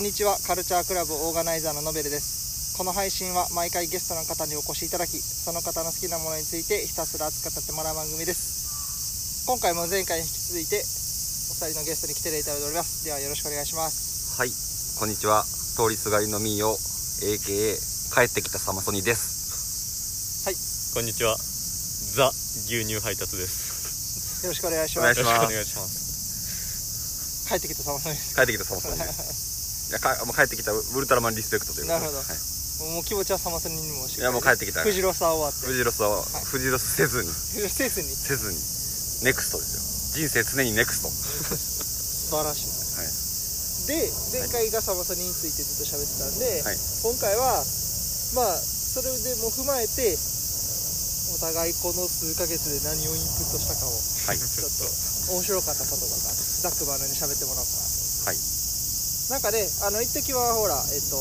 こんにちはカルチャークラブオーガナイザーのノベルですこの配信は毎回ゲストの方にお越しいただきその方の好きなものについてひたすら熱く語ってもらう番組です今回も前回に引き続いてお二人のゲストに来ていただいておりますではよろしくお願いしますはい、こんにちは。通りすがりのミーよ、AKA 帰ってきたサマソニです。こんにちは。ザ牛乳配達です。よろしくお願いしますよろしくお願いします。帰ってきたサマソニです帰ってきたサマソニです。いや、かもう帰ってきたウルトラマンリスペクトということでなるほどはい、もう気持ちはサマソニにもしいや、もう帰ってきた。フジロスは終わってフジロスは、はいフジロスせずに、せずにせずに、ネクストですよ。人生常にネクスト。素晴らしいはい。で前回がサマソニについてずっと喋ってたんで、はい今回はまあそれでも踏まえてお互いこの数ヶ月で何をインプットしたかをはい。ちょっと面白かったこととかざっくばらんに喋ってもらおうかなとはい。なんかねあの一時はほらえっと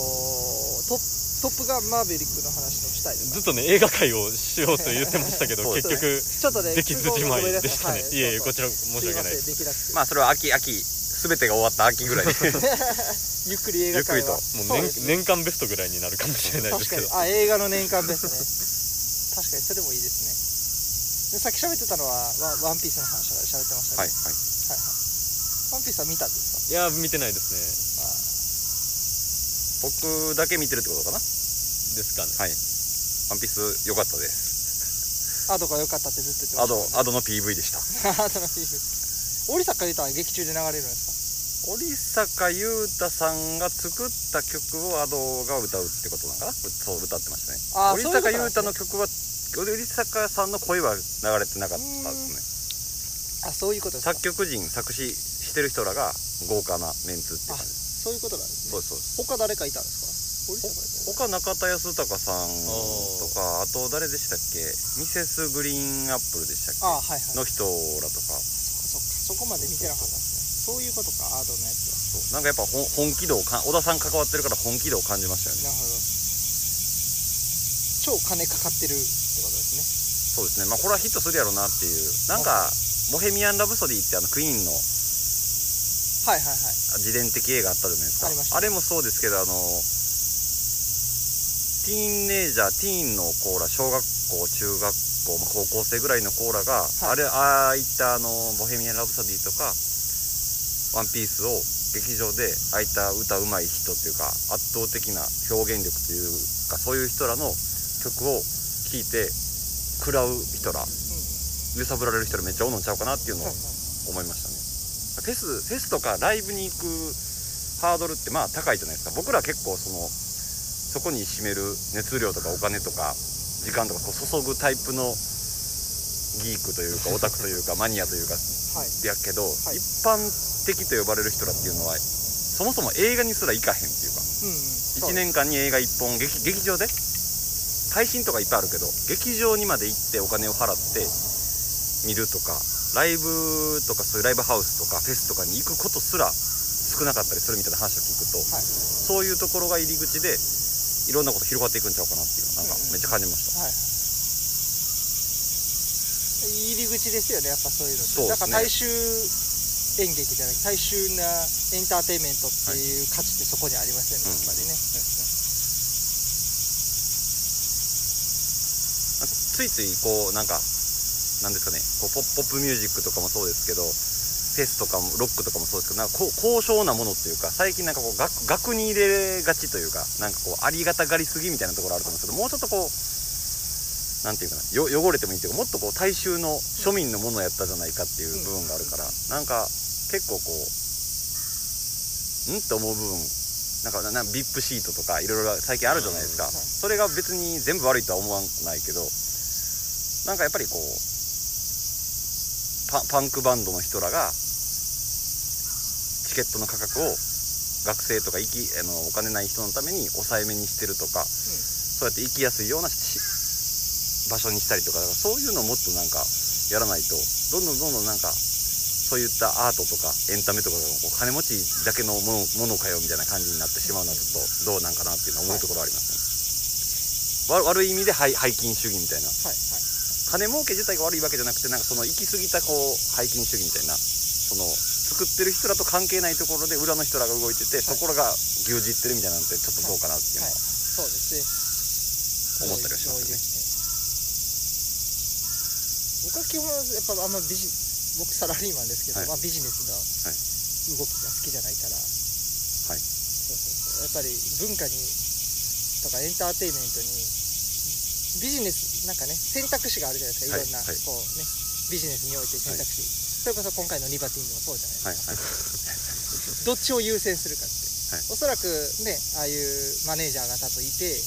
トップトップガンマーヴェリックの話をしたいとかずっとね映画界をしようと言ってましたけど結局ちょっとねできずじまいでしたね。はい。いえいえこちら申し訳ないです。まあ、それは秋、秋、すべてが終わった秋ぐらいで。ゆっくり映画界は。ゆっくりもう年年間ベストぐらいになるかもしれないですけど。確かに。あ映画の年間ベストね。確かにそれもいいですね。でさっき喋ってたのはワワンピースの話とかで喋ってましたはい、ねはい。はいはい。ワンピースは見たんですか？いや見てないですね。僕だけ見てるってことかな？ですかね。はい。ワンピース良かったです。アドが良かったってずっと言ってました、、アドの PV でした。アドのピース織坂優太は劇中で流れるんです織坂優太さんが作った曲をアドが歌うってことなのかな？そう歌ってましたね。あー織そういうことなんですね坂優太の曲は織坂さんの声は流れてなかったですかあそういうことねですか？作曲人作詞してる人らが豪華なメンツって感じ。そういうことなんですね。そうですそう。です他誰かいたんですか？他中田康隆さんとかあと誰でしたっけ？ミセスグリーンアップルでしたっけ？あはいはいの人らとか。そっかそっか。そこまで見てなかったですね。そういうことかアドのやつは。そう。なんかやっぱ本本気度をか小田さん関わってるから本気度を感じましたよね。なるほど。超金かかってるってことですね。そうですね。まあこれはヒットするやろうなっていう。なんか「ボヘミアン・ラブソディ」ってあのクイーンのはいはいはい。自伝的映画あったじゃないですか。ありました。ねれもそうですけどあのティーンネイジャーティーンのコーラ小学校中学校、まあ、高校生ぐらいのコーラが、い。あれああいったあの「ボヘミアン・ラブソディ」とか「ワンピースを劇場でああいった歌うまい人っていうか圧倒的な表現力というかそういう人らの曲を聴いて食らう人ら揺さぶられる人らめっちゃおんのちゃうかなっていうのを思いましたねフェスフェスとかライブに行くハードルってまあ高いじゃないですか。僕ら結構そのそこに占める熱量とかお金とか時間とかこう注ぐタイプのギークというかオタクというか マニアというかはい。やけど、はい。一般的と呼ばれる人らっていうのはそもそも映画にすら行かへんっていうかうんうん。1年間に映画1本劇劇場で配信とかいっぱいあるけど劇場にまで行ってお金を払って見るとかライブとかそういうライブハウスとかフェスとかに行くことすら少なかったりするみたいな話を聞くと、はい。そういうところが入り口でいろんなこと広がっていくんちゃうかなっていうなんかうん。うんめっちゃ感じました、はい入り口ですよねやっぱそういうのって。そうですね。だから大衆演劇じゃなくて大衆なエンターテインメントっていう価値ってそこにありますよね、うん。やっぱりね、ついついこうなんかなんですかねこうポッポップミュージックとかもそうですけどフェスとかもロックとかもそうですけどなんかこう高尚なものっていうか最近なんかこう額額に入れがちというかなんかこうありがたがりすぎみたいなところあると思うんですけどもうちょっとこうなんていうかなよ汚れてもいいっていうかもっとこう大衆の庶民のものやったじゃないかっていう部分があるから、なんか結構こうん？って思う部分なんかなな VIP シートとかいろいろ最近あるじゃないですか、それが別に全部悪いとは思わないけどなんかやっぱりこうパパンクバンドの人らがチケットの価格を学生とか行きあのお金ない人のために抑えめにしてるとか、そうやって行きやすいようなし場所にしたりとかだからそういうのをもっとなんかやらないとどんどんどんどんなんかそういったアートとかエンタメとかがこう金持ちだけのものかよみたいな感じになってしまうのはちょっとどうなんかなっていうのは思うところはありますね、わ悪い意味で背背筋主義みたいな。はいはい金儲け自体が悪いわけじゃなくてなんかその行き過ぎたこう背筋主義みたいなその作ってる人らと関係ないところで裏の人らが動いてて、そこらが牛耳ってるみたいなんてちょっとどうかなっていうのはい。は、そうですね。思ったりはしますね。僕は基本やっぱあんまビジ僕サラリーマンですけど、はい。まあ、ビジネスのはい。動きが好きじゃないから、はい。そうそうそう。やっぱり文化にとかエンターテインメントにビジネスなんかね選択肢があるじゃないですか、はいい、ろんな、はい。こうねビジネスにおいて選択肢、それこそ今回のリバティーンでもそうじゃないですか、はいはい。どっちを優先するかって、はい。おそらくねああいうマネージャーが多分いて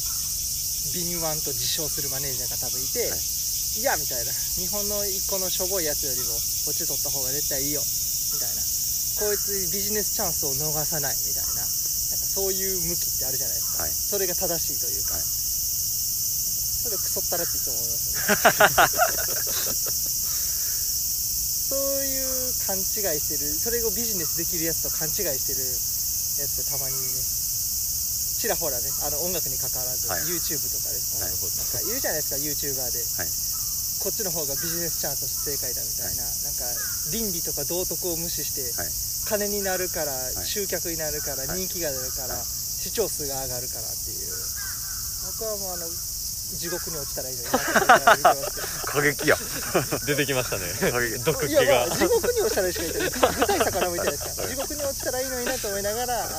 敏腕と自称するマネージャーが多分いて、はい。い、やみたいな。日本の一個のしょぼいやつよりもこっち取った方が絶対いいよ。みたいな。こいつビジネスチャンスを逃さない。みたいな。なんかそういう向きってあるじゃないですか、はい。それが正しいというか、はいそれクソったらっていつも思いますね。そういう勘違いしてるそれをビジネスできるやつと勘違いしてるやつってたまにねちらほらねあの音楽に関わらず、はい。YouTube とかでも、はいなんかいるじゃないですか YouTuber で、はい。こっちの方がビジネスチャンスとして正解だみたいな、なんか倫理とか道徳を無視して、はい。金になるから、い。集客になるから、はい。人気が出るから、はい。視聴数が上がるからっていう。僕はもうあの地獄に落ちたらいいのに。過激や出てきましたね。激毒気いやまがあ地獄に落ちたらいいしか言ってない。具体魚向いてないですから地獄に落ちたらいいのになと思いながらあの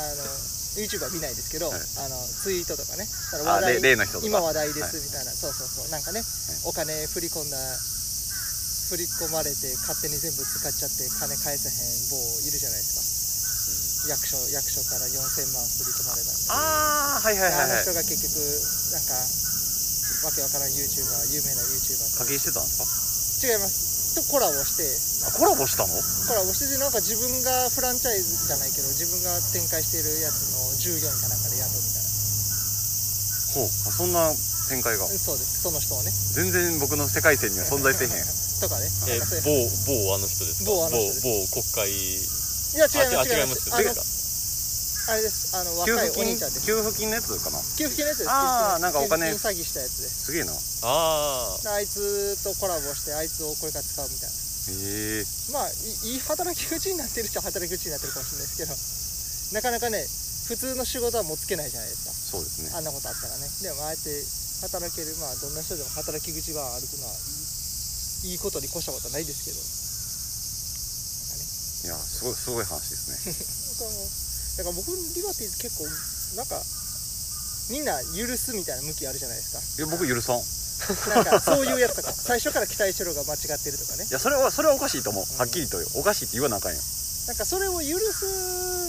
YouTube は見ないですけど、はい。あのツイートとかね。だからあ話題例例の人とか。今話題ですはいみたいな、そうそうそう。なんかね、お金振り込んだ振り込まれて勝手に全部使っちゃって金返せへん坊いるじゃないですか、役所役所から4000万振り込まれたんで。ああはいはいはいはい。人が結局なんかわけわからん YouTuber 有名な YouTuber 課金してたんです違います。とコラボして。コラボしたの？コラボしててなんか自分がフランチャイズじゃないけど自分が展開しているやつの従業員かなんかで雇うみたいな。ほう。あそんな展開が。うんそうです。その人をね。全然僕の世界線には存在せえへん とかね。え某某あの人ですか？某あの人です。某国会。いや違いますあ違いますあれです。あの給若い付金？お兄ちゃんです。給付金のやつかな？給付金のやつです。あー給付金なんかお金。詐欺したやつです。すげえな。へあであいつとコラボしてあいつをこれから使うみたいな。え。まあいいい働き口になってるっちゃ働き口になってるかもしれないですけど。なかなかね普通の仕事はもうつけないじゃないですか。そうですね。あんなことあったらね。でもああやって働けるまあどんな人でも働き口が歩くのはいいいいことに越したことはないですけど。いやすごいすごい話ですね。僕はもうだから僕リバティーズ結構なんかみんな許すみたいな向きあるじゃないですか。いや僕許さん。いなんかそういうやつとか 最初から期待してるのが間違ってるとかね。やそれはそれはおかしいと思う。はっきりとおかしいって言わなあかんやん。なんかそれを許す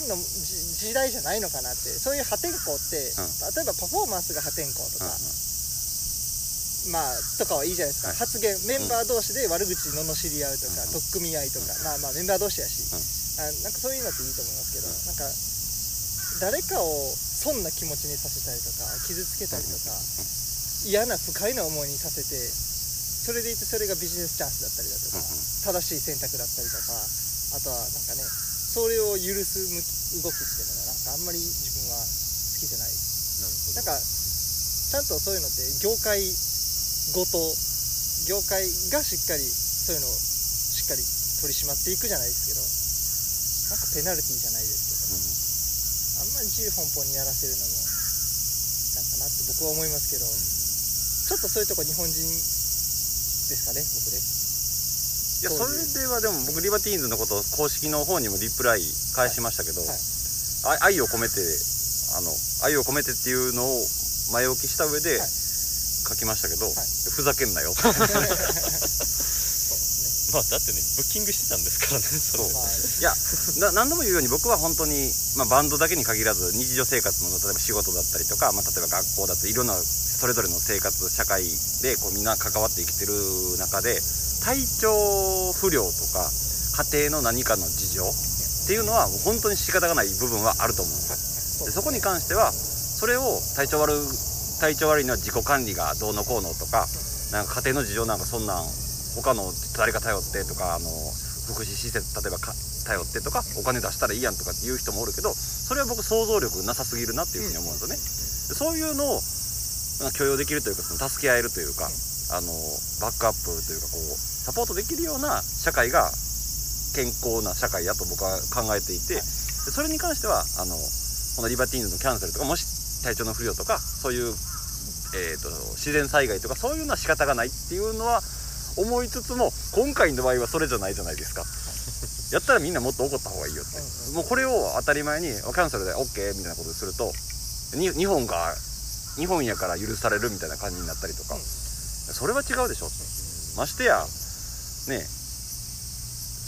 のじ時代じゃないのかなって。そういう破天荒って、例えばパフォーマンスが破天荒とか、まあとかはいいじゃないですか、はい。発言メンバー同士で悪口罵り合うとか、うん取っ組み合いとか、まあまあメンバー同士やし、うん。あなんかそういうのっていいと思いますけど、うん。なんか誰かを損な気持ちにさせたりとか傷つけたりとか、嫌な不快な思いにさせてそれでいてそれがビジネスチャンスだったりだとか、正しい選択だったりとかあとはなんかねそれを許す動きっていうのがなんかあんまり自分は好きじゃない。なんかちゃんとそういうのって業界ごと業界がしっかりそういうのをしっかり取り締まっていくじゃないですけどなんかペナルティーじゃないですけどあんまり自由奔放にやらせるのもなんかなって僕は思いますけど、ちょっとそういうとこ日本人ですかね僕ね。いやそれではでも僕リバティーンズのこと公式の方にもリプライ返しましたけど、はい。あ愛を込めてあの愛を込めてっていうのを前置きした上ではい。書きましたけど、い。ふざけんなよ まあだってねブッキングしてたんですからねそれ。ねまあ。いやな何度も言うように僕は本当に、まあ、バンドだけに限らず日常生活の例えば仕事だったりとか、まあ、例えば学校だったりいろんなそれぞれの生活社会でこうみんな関わって生きてる中で体調不良とか家庭の何かの事情っていうのはもう本当に仕方がない部分はあると思うんですよ。でそこに関してはそれを体調悪体調悪いのは自己管理がどうのこうのとかなんか家庭の事情なんかそんなん他の誰か頼ってとかあの福祉施設例えば頼ってとかお金出したらいいやんとかっていう人もおるけどそれは僕想像力なさすぎるなっていうふうに思うんですよね、でそういうのを許容できるというかその助け合えるというか、あのバックアップというかこうサポートできるような社会が健康な社会やと僕は考えていて、でそれに関してはあのこのリバティーンズのキャンセルとかもし体調の不良とかそういう、えー、と自然災害とかそういうのは仕方がないっていうのは思いつつも今回の場合はそれじゃないじゃないですか。やったらみんなもっと怒った方がいいよって、もうこれを当たり前にキャンセルで OK みたいなことするとに日本が日本やから許されるみたいな感じになったりとか、それは違うでしょ。ましてやね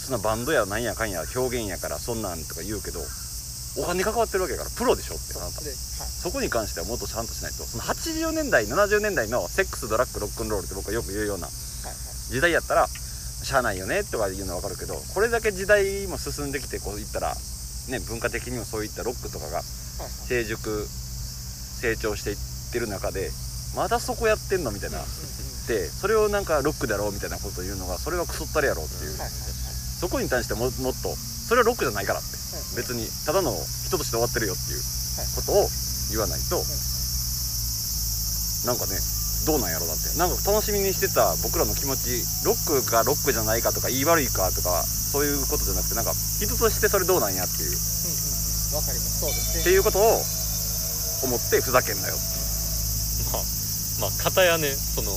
そんなバンドやなんやかんや表現やからそんなんとか言うけどお金関わってるわけやからプロでしょってあなた。で、はい、そこに関してはもっとちゃんとしないと。その80年代70年代のセックスドラッグロックンロールって僕はよく言うような時代やったらしゃあないよねとか言うのは分かるけどこれだけ時代も進んできてこういったら、ね、文化的にもそういったロックとかがはい成熟成長していってる中でまだそこやってんのみたいな。でそれをなんかロックだろうみたいなことを言うのがそれはクソったれやろうっていう。そこに対してももっとそれはロックじゃないからって。別にただの人として終わってるよっていうことを言わないとなんかねどうなんやろうなって。なんか楽しみにしてた僕らの気持ちロックがロックじゃないかとか言い悪いかとかそういうことじゃなくてなんか人としてそれどうなんやっていう。うんうんうんわかりますそうですねっていうことを思ってふざけんなよまあまあ片やねその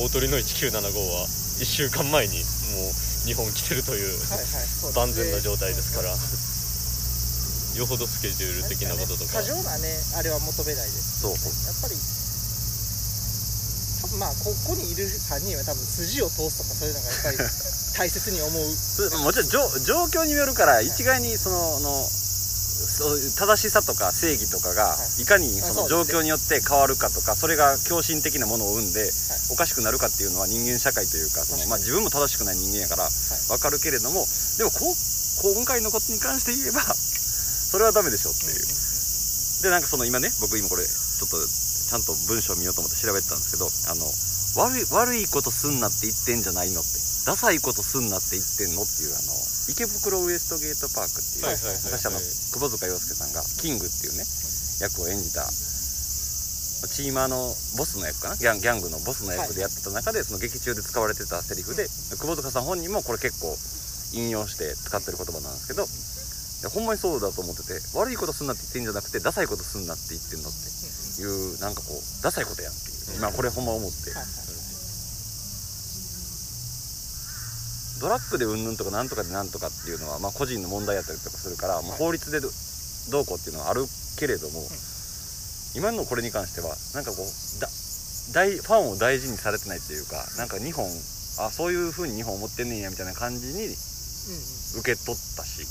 大鳥の1975は1週間前にもう日本来てるというはいはい万全な状態ですから。よほどスケジュール的なこととか。過剰なねあれは求めないですそうそう。やっぱりまあここにいる3人は多分筋を通すとかそういうのがやっぱり大切に思う。すもちろん状状況によるから一概にそののそういう正しさとか正義とかがはい。いかにその状況によって変わるかとかそれが狂信的なものを生んでおかしくなるかっていうのは人間社会というかその、まあ、自分も正しくない人間やから分かるけれどもでもこう今回のことに関して言えばそれはダメでしょっていう。でなんかその今ね僕今これちょっとちゃんと文章を見ようと思って調べてたんですけどあの悪い悪いことすんなって言ってんじゃないのって。ダサいことすんなって言ってんのっていうあの池袋ウエストゲートパークっていう、昔あの窪塚洋介さんがキングっていうね役を演じたチーマーのボスの役かな？ギャンギャングのボスの役でやってた中で、その劇中で使われてたセリフで窪塚さん本人もこれ結構引用して使ってる言葉なんですけどほんまにそうだと思ってて悪いことすんなって言ってんじゃなくてダサいことすんなって言ってんのっていうなんかこうダサいことやんっていう。今これほんま思って。はいはいドラッグでうんぬんとかなんとかでなんとかっていうのは、まあ、個人の問題やったりとかするから、もう法律でどどうこうっていうのはあるけれども、今のこれに関してはなんかこうだ大ファンを大事にされてないっていうかなんか日本あそういう風に日本思ってんねんやみたいな感じに受け取ったし。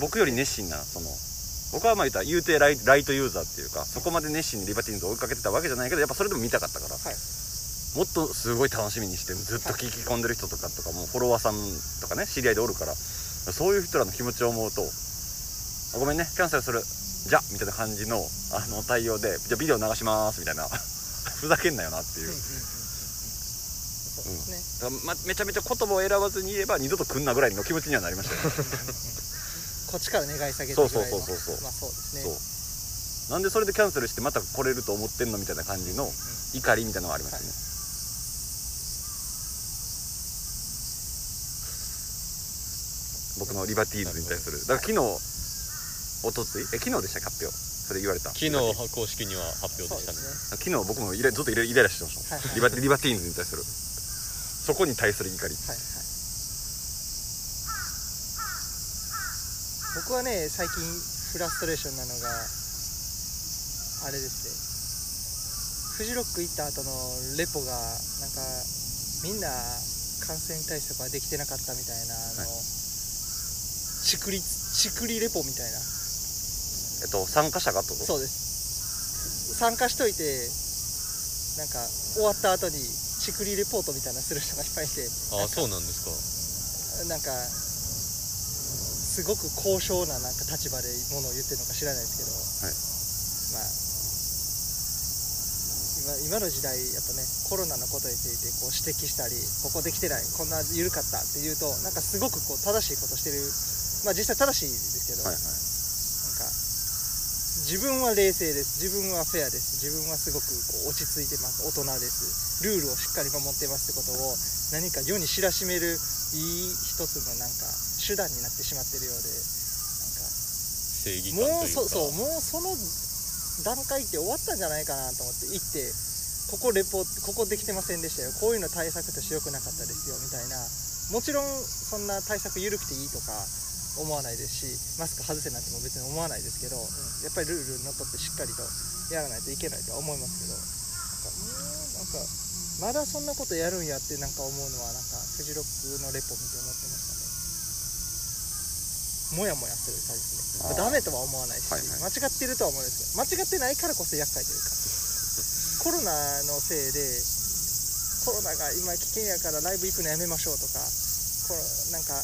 僕より熱心なその僕はまあ言ったら言うてライライトユーザーっていうかそこまで熱心にリバティーンズを追いかけてたわけじゃないけどやっぱそれでも見たかったから、はい。もっとすごい楽しみにしてずっと聞き込んでる人とかとかもフォロワーさんとかね知り合いでおるからそういう人らの気持ちを思うとあごめんねキャンセルする。じゃみたいな感じのあの対応でじゃあビデオ流しますみたいな。ふざけんなよなっていう、うんね。ま、めちゃめちゃ言葉を選ばずに言えば二度と来んなぐらいの気持ちにはなりましたよ こっちから願い下げてそうそうそうそうそう。まあそうですね。そう。なんでそれでキャンセルしてまた来れると思ってんのみたいな感じの怒りみたいなのがありましたね、僕のリバティーズに対する。だから昨日おとつい？え昨日でした発表。それ言われた。昨日公式には発表ででしたね。す昨日僕もイラずっとイライラしてましたはいはい。リバリバティーンズに対する。そこに対する怒り。ねはいはい僕はね最近フラストレーションなのがあれですね。フジロック行った後のレポがなんかみんな感染対策はできてなかったみたいなあの、はい。ちくりちくりレポみたいな。えっと参加者がってこと？そうです。参加しといてなんか終わった後にちくりレポートみたいなのする人がいっぱいいて。ああそうなんですか。なんかすごく高尚ななんか立場でものを言ってるのか知らないですけど、まあ今今の時代やっぱねコロナのことについてこう指摘したりここできてないこんな緩かったって言うとなんかすごくこう正しいことしてる。まあ実際正しいですけど、はいはい。なんか自分は冷静です。自分はフェアです。自分はすごくこう落ち着いてます。大人です。ルールをしっかり守ってますってことを何か世に知らしめるい一つのなんか手段になってしまってるようでなんかもう感というか。そそうもうその段階って終わったんじゃないかなと思って行ってここレポここできてませんでしたよ。こういうの対策として良くなかったですよみたいな。もちろんそんな対策緩くていいとか思わないですしマスク外せなんても別に思わないですけど、うん。やっぱりルールにのっとってしっかりとやらないといけないとは思いますけどなんかもうなんかまだそんなことやるんやってなんか思うのはなんかフジロックのレポ見て思ってましたねもやもやする感じです。ねダメとは思わないし、はいはい。間違ってるとは思うんですけど間違ってないからこそ厄介というかコロナのせいでコロナが今危険やからライブ行くのやめましょうとかこのなんか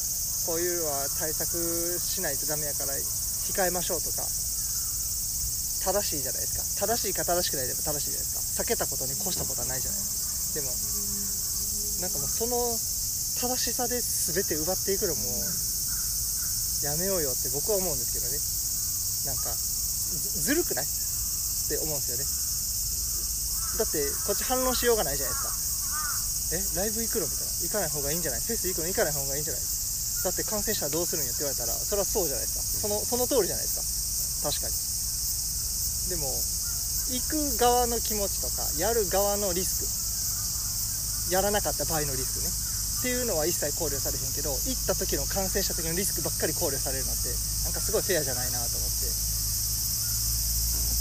こういうのは対策しないとダメやから控えましょうとか正しいじゃないですか。正しいか正しくないでも正しいじゃないですか。避けたことに越したことはないじゃない。ですかでもなんかもうその正しさで全て奪っていくのもやめようよって僕は思うんですけどね。なんかずるくない？って思うんですよね。だってこっち反論しようがないじゃないですか。えライブ行くの？みたいな。行かない方がいいんじゃない？フェス行くの？行かない方がいいんじゃない？だって感染者はどうするんやって言われたらそれはそうじゃないですか。そのその通りじゃないですか。確かに。でも行く側の気持ちとかやる側のリスク。やらなかった場合のリスクね。っていうのは一切考慮されへんけど行った時の感染者的なリスクばっかり考慮されるのってなんかすごいフェアじゃないなと思って。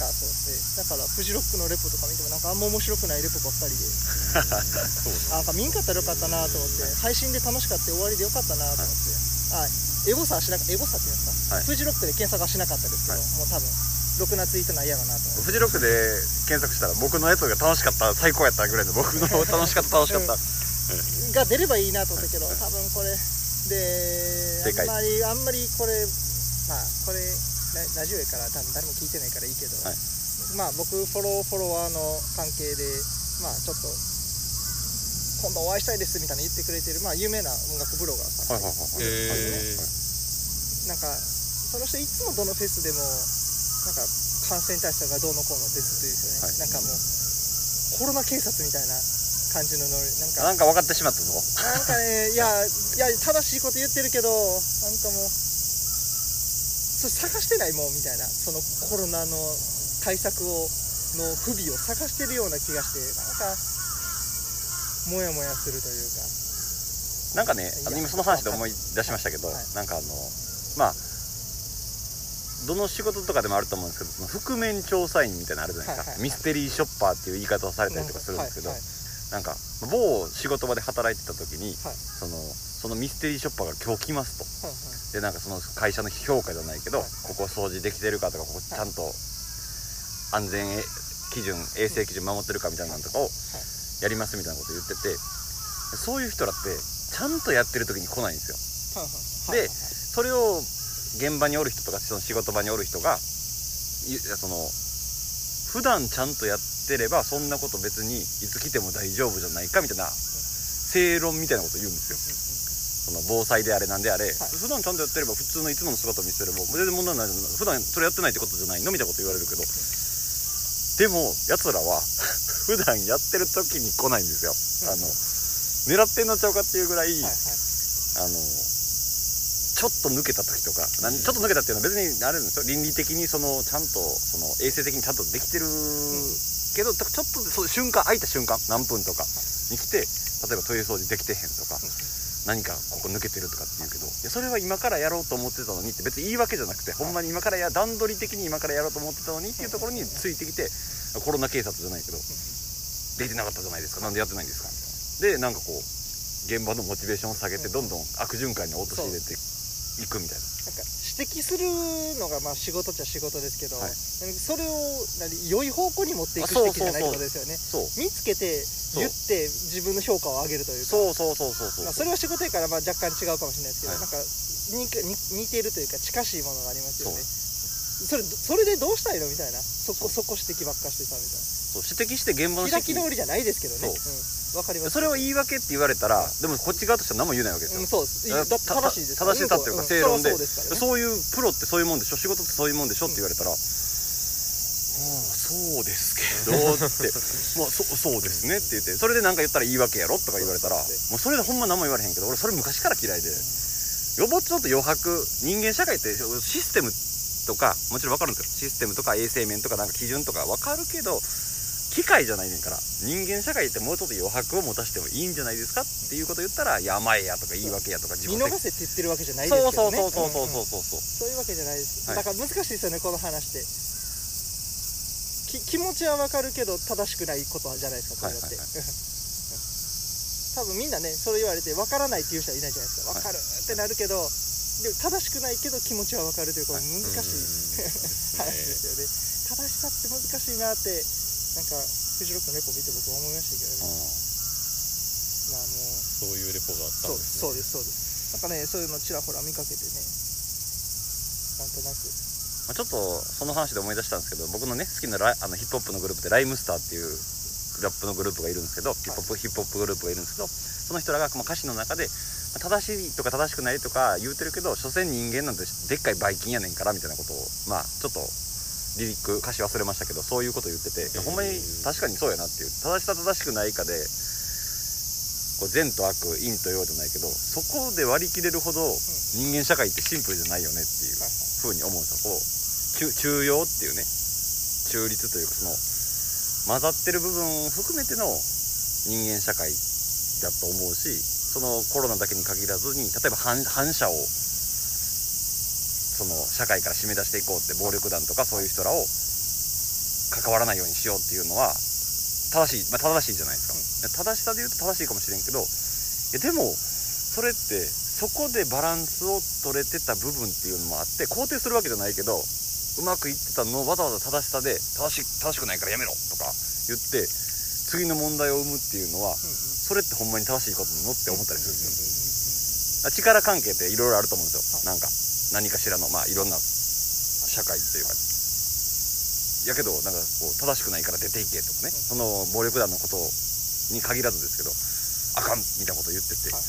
なんかそうですね。だからフジロックのレポとか見てもなんかあんま面白くないレポばっかりで。なんか見んかったらよかったなと思って配信で楽しかった終わりでよかったなと思って、あエゴサはしなかエゴサっていうんですか、はい。フジロックで検索はしなかったですけど、はい。もう多分ろくなツイートないやろなと思って。フジロックで検索したら僕のやつが楽しかった最高やったぐらいの僕の楽しかった楽しかった、が出ればいいなと思ったけど多分これであんまりあんまりこれまあこれララジオやから多分誰も聞いてないからいいけど、はい。まあ僕フォローフォロワーの関係でまあちょっと今度お会いしたいですみたいな言ってくれてるまあ有名な音楽ブロガーさん。はいはいはいへなんかその人いつもどのフェスでもなんか感染対策がどうのこうのってずっと言うんですよね、はい。なんかもうコロナ警察みたいな感じのノリなんか。なんか分かってしまったぞ。なんかね いやいや正しいこと言ってるけどなんかもうそれ探してないもんみたいな。そのコロナの対策をの不備を探してるような気がしてなんかモヤモヤするというか。なんかね今その話で思い出しましたけど、はい。なんかあのまあどの仕事とかでもあると思うんですけどその覆面調査員みたいなのあるじゃないですか、はいはいはいミステリーショッパーっていう言い方をされたりとかするんですけど、はいはいなんか某仕事場で働いてた時に、はい。そのそのミステリーショッパーが今日来ますと。はいはい。でなんかその会社の評価じゃないけど、はい。ここ掃除できてるかとかここちゃんと安全基準衛生基準守ってるかみたいなのとかをやりますみたいなこと言っててそういう人らってちゃんとやってる時に来ないんですよ。でそれを現場におる人とかその仕事場におる人がいその普段ちゃんとやってればそんなこと別にいつ来ても大丈夫じゃないかみたいな正論みたいなこと言うんですよ。その防災であれなんであれ、普段ちゃんとやってれば普通のいつもの姿を見せれば全然問題ない普段それやってないってことじゃないのみたいなこと言われるけどでも奴らは 普段やってる時に来ないんですよ。あの狙ってんのちゃうかっていうぐらい、はいはい。あのちょっと抜けた時とか、なんちょっと抜けたっていうのは別にあれなんですよ。倫理的にそのちゃんとその衛生的にちゃんとできてるけど、ちょっとそう瞬間空いた瞬間何分とかに来て例えばトイレ掃除できてへんとか、何かここ抜けてるとかって言うけどいやそれは今からやろうと思ってたのにって別に言い訳じゃなくてほんまに今からや段取り的に今からやろうと思ってたのにっていうところについてきてコロナ警察じゃないけどできてなかったじゃないですか。なんでやってないんですか？みたいなでなんかこう現場のモチベーションを下げてどんどん悪循環に陥れていくみたいな指摘するのがまあ仕事っちゃ仕事ですけど、はい。それを何良い方向に持っていく指摘じゃないってことですよね。そう。見つけて言って自分の評価を上げるというか。そうそうそうそうそう。まあ、それは仕事やからまあ若干違うかもしれないですけど、はい。なんか似似似ているというか近しいものがありますよね。それそれでどうしたいの？みたいな。そこそこ指摘ばっかしてさみたいそう指摘して現場のな指摘。開き直りじゃないですけどね。そう。うんわかります。それを言い訳って言われたらでもこっち側としては何も言えないわけですよ、うん、そうです。正しいです正しさっていうか正論で。うんそれはそうでね。そういうプロってそういうもんでしょ？仕事ってそういうもん。でしょって言われたら、ああそそうですけどって。もうそそうですねって言って。それで何か言ったら言い訳やろとか言われたらもうそれでほんま何も言われへんけど俺それ昔から嫌いで。よぼちょっと余白人間社会ってシステムとかもちろん分かるんですよ。システムとか衛生面とかなんか基準とか分かるけど機械じゃないねんから。人間社会ってもうちょっと余白を持たせてもいいんじゃないですかっていうこと言ったら山へやとか言い訳やとか自見分逃せって言ってるわけじゃないですそうけどねそうそうそううんうんそうそうそうそういうわけじゃないです、はいだから難しいですよねこの話ってき気持ちはわかるけど正しくないことじゃないですかこれだって、はいはい多分みんなねそれ言われてわからないっていう人はいないじゃないですかわかるってなるけど、でも正しくないけど気持ちはわかるというこの難しい、話ですよね正しさって難しいなってなんかフジロックのレポ見て僕思いましたけどね、まあもうそういうレポがあったそうんですね。そうですそうですなんかねそういうのちらほら見かけてね。なんとなく。まあ、ちょっとその話で思い出したんですけど僕のね好きなライあのヒップホップのグループでライムスターっていうラップのグループがいるんですけどヒップホップ、ヒップホップグループがいるんですけどその人らがまあ歌詞の中でまあ正しいとか正しくないとか言うてるけど所詮人間なんてでっかいばい菌やねんからみたいなことをまあちょっとリリック歌詞忘れましたけどそういうことを言ってて、いやほんまに確かにそうやなっていう。正しさ正しくないかでこう善と悪陰と陽じゃないけどそこで割り切れるほど人間社会ってシンプルじゃないよねっていうふうに思うんですよ。こう中中庸っていうね。中立というかその混ざってる部分を含めての人間社会だと思うしそのコロナだけに限らずに例えば反反社をその社会から締め出していこうって暴力団とかそういう人らを関わらないようにしようっていうのは正しい、まあ、正しいじゃないですか、正しさで言うと正しいかもしれんけどいやでもそれってそこでバランスを取れてた部分っていうのもあって肯定するわけじゃないけどうまくいってたのをわざわざ正しさで正し正しくないからやめろとか言って次の問題を生むっていうのはそれってほんまに正しいことなのって思ったりするんですよ。力関係っていろいろあると思うんですよ。なんか何かしらのまあいろんな社会っていうか。やけどなんかこう正しくないから出ていけとかね。その暴力団のことに限らずですけどあかんみたいなこと言ってて、はい。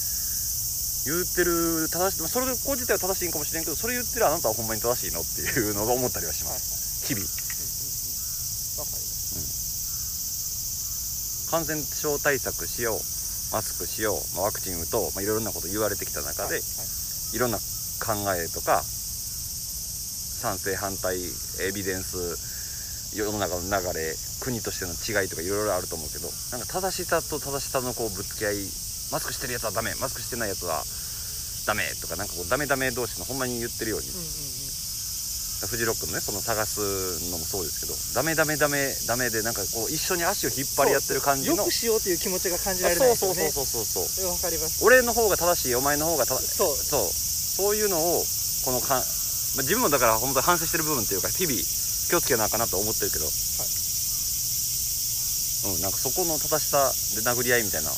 言ってる正しいまあそれこ自体は正しいんかもしれんけどそれ言ってるあなたはほんまに正しいのっていうのが思ったりはしまはい。す日々。わかります。感染症対策しようマスクしよう、まあ、ワクチン打とう、まあ、いろいろなこと言われてきた中で、はい。いろんな考えとか賛成反対エビデンス世の中の流れ国としての違いとかいろいろあると思うけどなんか正しさと正しさのこうぶつけ合いマスクしてるやつはダメマスクしてないやつはダメとかなんかこうダメダメ同士のほんまに言ってるように、うんうんうん。フジロックのねその探すのもそうですけどダメダメダメダメでなんかこう一緒に足を引っ張り合ってる感じの。よくしようという気持ちが感じらあれないそうですよね。そうそうそうそうそう。わかります。俺の方が正しいお前の方が正しい。そう。そうそういうのをこのか、まあ、自分もだから本当に反省してる部分っていうか日々気をつけなあかなと思ってるけど、うんなんかそこの正しさで殴り合いみたいなと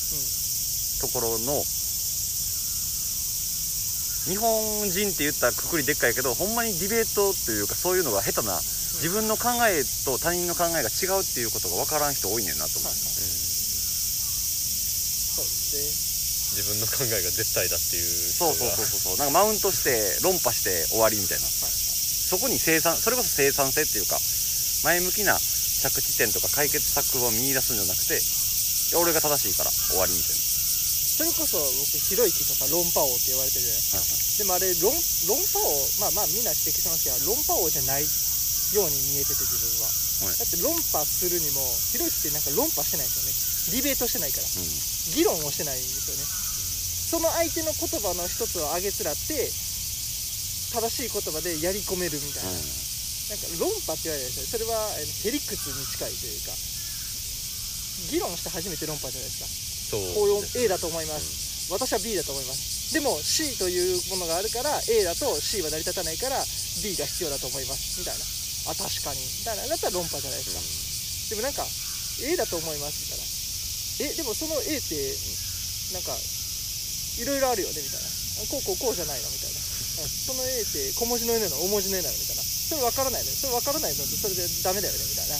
ころの日本人って言ったらくくりでっかいけどほんまにディベートというかそういうのが下手な自分の考えと他人の考えが違うっていうことが分からん人多いねんなと思う、はいそうです自分の考えが絶対だっていうそうそうそうそうそう。なんかマウントして論破して終わりみたいな。そこに生産それこそ生産性っていうか前向きな着地点とか解決策を見出すんじゃなくていや俺が正しいから終わりみたいそれこそ僕ひろゆきとか論破王って言われてるじゃないですか。でもあれ論論破王まあまあみんな指摘してますけど論破王じゃないように見えてて自分は、はい。だって論破するにもひろゆきってなんか論破してないですよね。ディベートしてないから。な、うん。議論をしてないんですよねその相手の言葉の一つをあげつらって正しい言葉でやり込めるみたいな、なんか論破って言われるんですよそれはえーへりくつに近いというか。議論して初めて論破じゃないですか。そうこう A だと思います、私は B だと思います。でも C というものがあるから A だと C は成り立たないから B が必要だと思います。みたいな。あ確かに。みたいな。だったら論破じゃないですか、でもなんか A だと思います。みたいな。えでもその A ってなんかいろいろあるよねみたいな。こうこうこうじゃないのみたいな。うん。その A って小文字の A なの大文字の A なのみたいな。それ分からないのそれ分からないのってそれでダメだよねみたいな。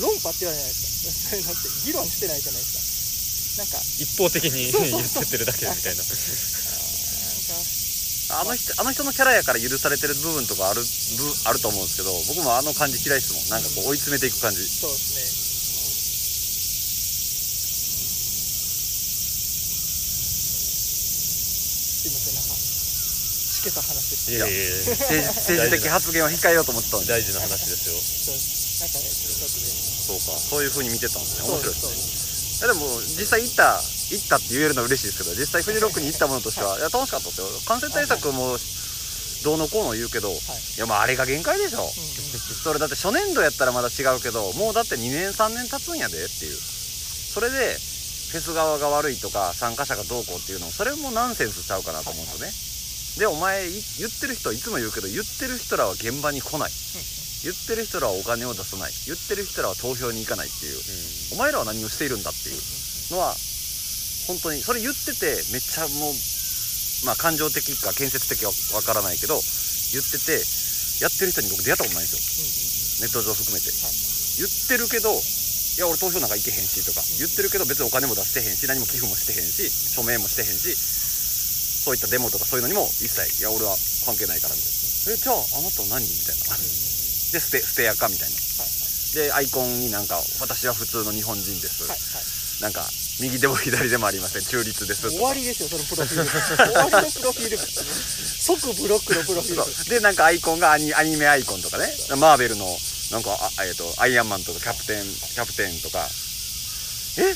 論破って言わないじゃないですか。そういうのって。議論してないじゃないですか。なんか。一方的に言ってってるだけみたいな。なんか。あの人あの人のキャラやから許されてる部分とかある部あると思うんですけど僕もあの感じ嫌いですもん。なんかこう追い詰めていく感じ。そうですねすいませんなんかしけた話していやいやいや。政治 政治的発言は控えようと思ってたんで。大事な話ですよ。そうなんかそうか。そういう風に見てたんです。ね面白いですね。いやでも実際行った行ったって言えるのは嬉しいですけど実際フジロックに行ったものとしてはい。や楽しかったですよ。感染対策もどうのこうの言うけど、い、やまああれが限界でしょ、うん。うんそれだって初年度やったらまだ違うけどもうだって2年3年経つんやでっていう。それでフェス側が悪いとか参加者がどうこうっていうのもそれもナンセンスちゃうかなと思うんですよね、でお前い言ってる人いつも言うけど言ってる人らは現場に来ない。言ってる人らはお金を出さない。言ってる人らは投票に行かないっていう。お前らは何をしているんだっていう。のは本当にそれ言っててめっちゃもうまあ感情的か建設的かわからないけど言っててやってる人に僕出会ったことないんですよ。ネット上含めて、はい。言ってるけどいや俺投票なんか行けへんしとか、言ってるけど別にお金も出してへんし何も寄付もしてへんし署名もしてへんしそういったデモとかそういうのにも一切いや俺は関係ないからみたいな。えじゃああなたは何？みたいな。で捨て捨てやかみたいな。はいでアイコンになんか「私は普通の日本人です」なんか右でも左でもありません。中立です。終わりですよそのプロフィール。終わりのプロフィール。即ブロックのプロフィール。でなんかアイコンがアニアニメアイコンとかね。マーベルのなんかあ、えー、とアイアンマンとかキャプテンキャプテンとか。え？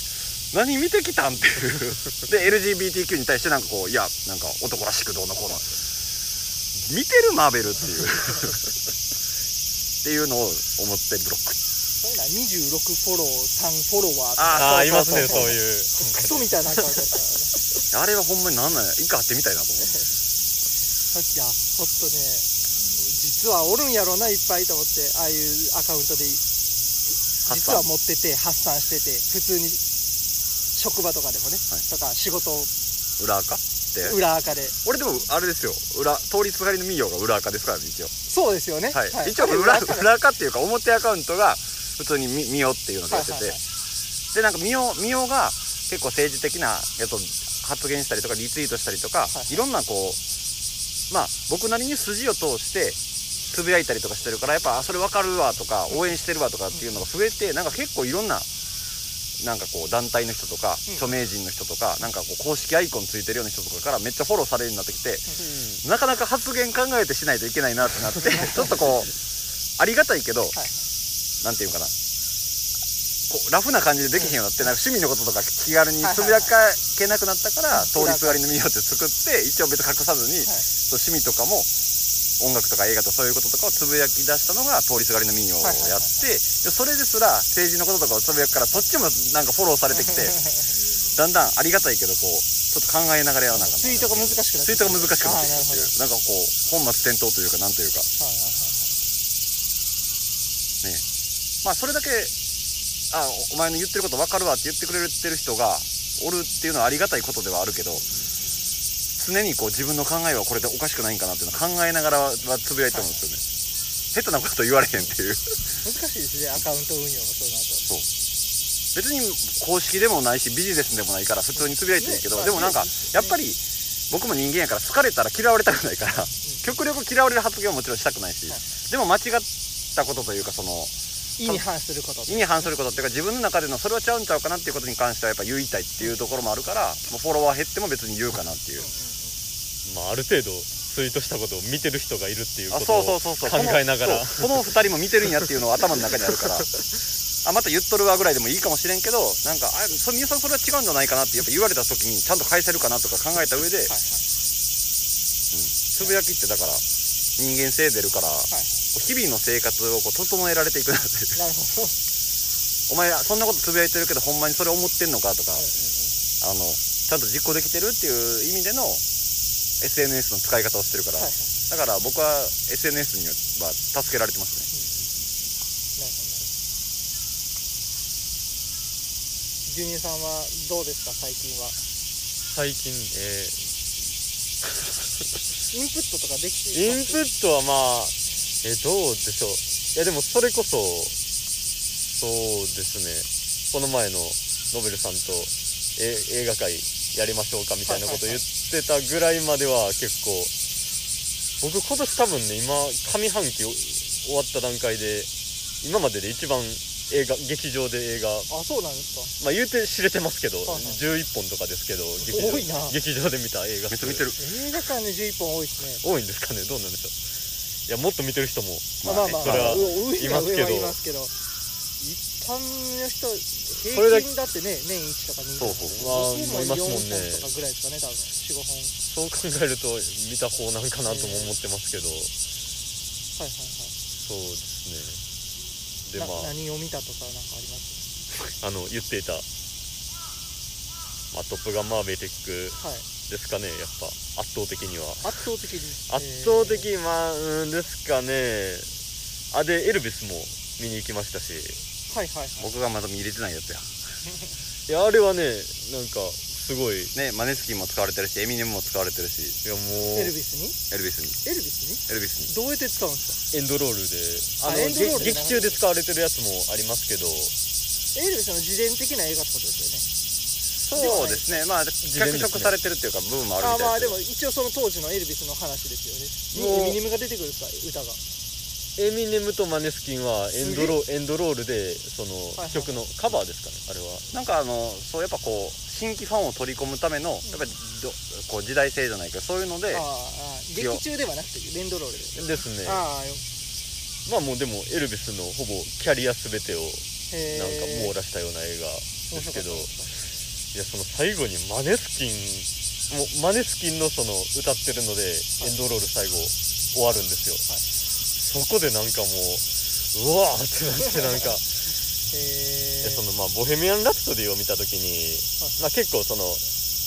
何見てきたんっていう。で LGBTQ に対してなんかこういやなんか男らしくどうのこうの。見てるマーベルっていう。っていうのを思ってブロック。そういうのは26フォロー3フォロワーとか。あああいますねそそう。そうそうういう。クソみたいな顔ですからねあれはほんまになんなんや。イカってみたいなと思う。いやほんとね実はおるんやろうないっぱいと思ってああいうアカウントで。実は持ってて発散してて普通に職場とかでもね、はい。とか仕事裏垢って？裏垢で。俺でもあれですよ。裏通りすがりの民謡が裏垢ですからね一応。そうですよね、はい、一応裏垢裏垢っていうか表アカウントが普通にみみおっていうのでやってて、はいはいはいでなんかみおみおが結構政治的なやつを発言したりとかリツイートしたりとか、はい。いろんなこうまあ僕なりに筋を通してつぶやいたりとかしてるからやっぱあそれ分かるわとか応援してるわとかっていうのが増えてなんか結構いろんななんかこう団体の人とかうん。著名人の人とかなんかこう公式アイコンついてるような人とかからめっちゃフォローされるようになってきてなかなか発言考えてしないといけないなってなって ちょっとこうありがたいけど、はい。なんていうかな。こうラフな感じでできへんようになってなん。か趣味のこととか気軽につぶやかけなくなったから通りすがりの見ようって作って一応別に隠さずに、そう趣味とかも音楽とか映画とかそういうこととかをつぶやき出したのが通りすがりの民謡をやってでそれですら政治のこととかをつぶやくからそっちもなんかフォローされてきて だんだんありがたいけどこうちょっと考えながらやらなあかんなツイートが難しくなってツイートが難しくなってくる。あーなるほど。っていうなんかこう本末転倒というかなんというか。ね。まあそれだけあお前の言ってること分かるわって言ってくれてる人がおるっていうのはありがたいことではあるけど常にこう自分の考えはこれでおかしくないんかなっていうのを考えながらはつぶやいてるんですよね、下手なこと言われへんっていう。難しいですね。アカウント運用もそうなると。そう。別に公式でもないしビジネスでもないから普通につぶやいていいけど、ねでもなんかやっぱり僕も人間やから好かれたら嫌われたくないから、極力嫌われる発言はもちろんしたくないし、はい。でも間違ったことというかその意に反すること意に反することっていうか自分の中でのそれはちゃうんちゃうかなっていうことに関してはやっぱ言いたいっていうところもあるからフォロワー減っても別に言うかなっていう、まあある程度ツイートしたことを見てる人がいるっていうあことを考えながら。このそうこの2人も見てるんやっていうのは頭の中にあるから。あまた言っとるわぐらいでもいいかもしれんけどなんかあそ皆さんそれは違うんじゃないかなってやっぱ言われた時にちゃんと返せるかなとか考えた上で、はいはいつぶやきってだから人間性出るから、はいこう日々の生活をこう整えられていくなって。いうなるほど。お前そんなことつぶやいてるけどほんまにそれ思ってんのかとか、うんうんうん。あのちゃんと実行できてるっていう意味での SNS の使い方をしてるから、はいはい。だから僕は SNS には助けられてますね。なるほど牛乳さんはどうですか最近は？最近えインプットとかできてーインプッットはまあえどうでしょう。いやでもそれこそそうですね。この前のノベルさんとえ映画界やりましょうかみたいなこと言ってたぐらいまでは結構僕今年多分ね今上半期終わった段階で今までで一番映画劇場で映画あそうなんですまあ言うて知れてますけど、はいはい11本とかですけど劇場多いな。劇場で見た映画めっちゃ見てる。か映画館で11本多いですね。多いんですかね。どうなんでしょう。いやもっと見てる人もまあまあまあ。それは上いますけど。いますけど一般の人これだ平均だってね年1とか2そうそうまあ僕もいますもんね。4本とかぐらいですかね多分45本そう考えると見た方なんかなとも思ってますけど、はいはいはい。そうですね。でなまあ。何を見たとかなんかあります？あの言っていた、まあ、トップガンマーヴェリックはい。ですかねやっぱ。圧倒的には。圧倒的に。圧倒的まあうんですかね。あでエルビスも見に行きましたし。はいはいはい。僕がまだ見れてないやつや。いやあれはねなんかすごい。いねマネスキンも使われてるしエミネムも使われてるし。やもう。エルビスに？エルビスに。エルビスに？エルビスに。どうやって使うんですエンドロールで。あのあエンドロールで劇中で使われてるやつもありますけど。かエルビスの自伝的な映画ってことですよね。そうですね。まあ脚色されてるっていうか部分もあるあみたいですまあでも一応その当時のエルビスの話ですよね。ミネムが出てくるんですか歌がエミネムとマネスキンはエンドロエンドロールでその曲のカバーですかねあれは。なんかあのそうやっぱこう新規ファンを取り込むためのやっぱりどこう時代性じゃないけどそういうのでああ劇中ではなくてレンドロールでですね。ああよ。まあもうでもエルビスのほぼキャリア全てをへなんかえ網羅したような映画ですけど。いやその最後にマネスキンもうマネスキンのその歌ってるので、エンドロール最後終わるんですよ、はいそこでなんかもううわーってなってなんか。へえでそのまあ「ボヘミアン・ラプソディ」を見た時に、まあ、結構その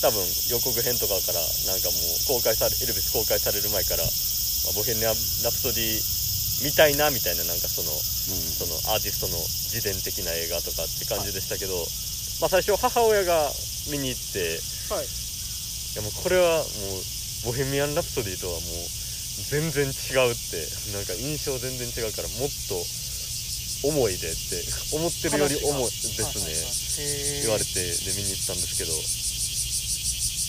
多分予告編とかからなんかもう公開されエルビス公開される前から、まあ、ボヘミアン・ラプソディ見たいなみたいななんかそのうん。そのアーティストの自伝的な映画とかって感じでしたけど、まあ、最初母親が見に行ってはい。いやもうこれはもう「ボヘミアン・ラプソディ」とはもう全然違うって。なんか印象全然違うからもっと重いでって 思ってるより重いですね、言われてで見に行ったんですけど。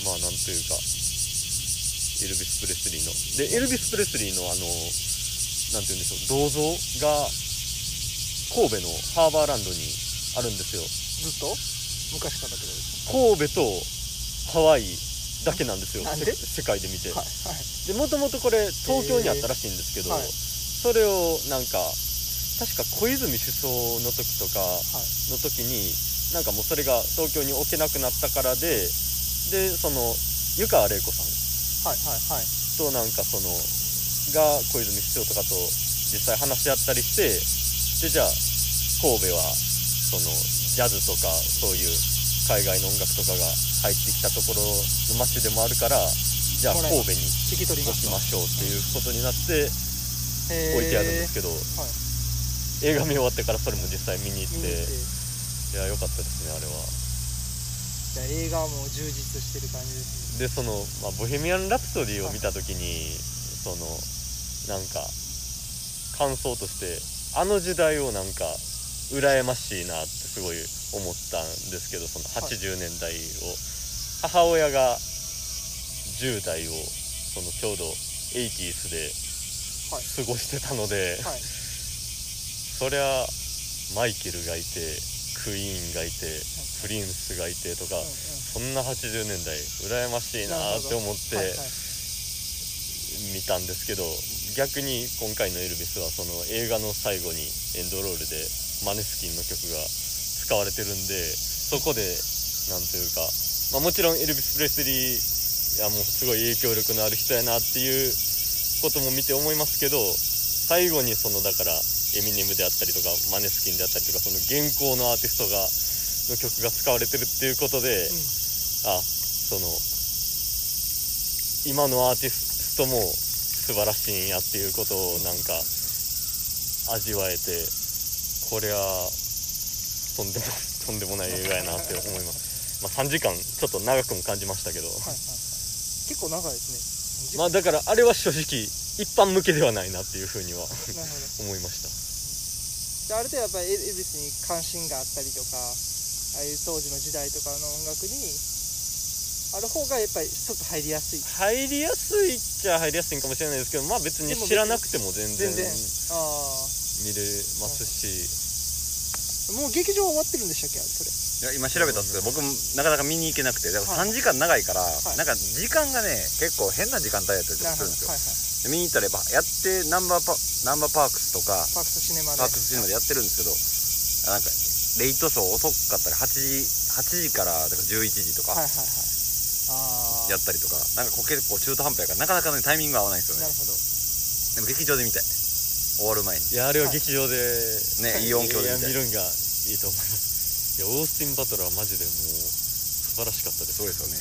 まあなんというかエルビス・プレスリーの。でエルビス・プレスリーのあのなんて言うんでしょう銅像が神戸のハーバーランドにあるんですよ。ずっと昔から神戸とハワイだけなんですよ。世界で見て。かはいはい。でもともとこれ東京にあったらしいんですけど、はいそれをなんか確か小泉首相の時とかの時になんかもうそれが東京に置けなくなったからででその湯川玲子さん。はいはいはい。となんかそのが小泉首相とかと実際話し合ったりしてでじゃあ神戸はそのジャズとかそういう海外の音楽とかが入ってきたところの街でもあるからじゃあ神戸に引き取ります置きましょうっていうことになって置いてあるんですけど、映画見終わってからそれも実際見に行っていや良かったですねあれは。じゃあ映画はもう充実してる感じですね。でその、まあ「ボヘミアン・ラプソディ」を見た時にそのなんか感想としてあの時代をなんか羨ましいなってすごい思ったんですけどそのはい。80年代を、母親が10代をそのちょうど 80s ではい。過ごしてたので、はい。そりゃマイケルがいてクイーンがいてプリンスがいてとか、うんうん。そんな80年代羨ましいなって思ってはいはい。見たんですけど逆に今回の「エルビス」はその映画の最後にエンドロールでマネスキンの曲が使われてるんでそこでなんというか、まあ、もちろんエルビス・プレスリーいやもうすごい影響力のある人やなっていうことも見て思いますけど最後にそのだからエミネムであったりとかマネスキンであったりとかその現行のアーティストがの曲が使われてるっていうことで、うん。あその今のアーティストも素晴らしいんやっていうことをなんか味わえてこれはとんでもとんでもない映画やなって思います、まあ、3時間ちょっと長くも感じましたけど、はいはいはい。結構長いですね。まあだからあれは正直一般向けではないなっていうふうには 思いました。である程度やっぱりエルビスに関心があったりとかああいう当時の時代とかの音楽にある方がやっぱりちょっと入りやすい。入りやすいっちゃ入りやすいんかもしれないですけどまあ別に知らなくても全然見れますし。あもう劇場終わってるんでしたっけ？それいや今調べたんですけど僕なかなか見に行けなくてだからはい3時間長いから、いなんか時間がね結構変な時間帯やったりするんですよ、はいはいで見に行ったらやっぱやってナンバーパナンバーパークスとかパークスシネマで。パークスシネマでやってるんですけどなんかレイトショー遅かったり8時8時からだから11時とかはいはいはい。やったりとか、なんかこう結構中途半端やからなかなかねタイミングが合わないんですよね。なるほど。でも劇場で見たい終わる前に。いやあれは劇場で、ねいい音響で見たいいや見るんがいいと思います。いやオースティン・バトラーはマジでもう素晴らしかったです。そうですよね。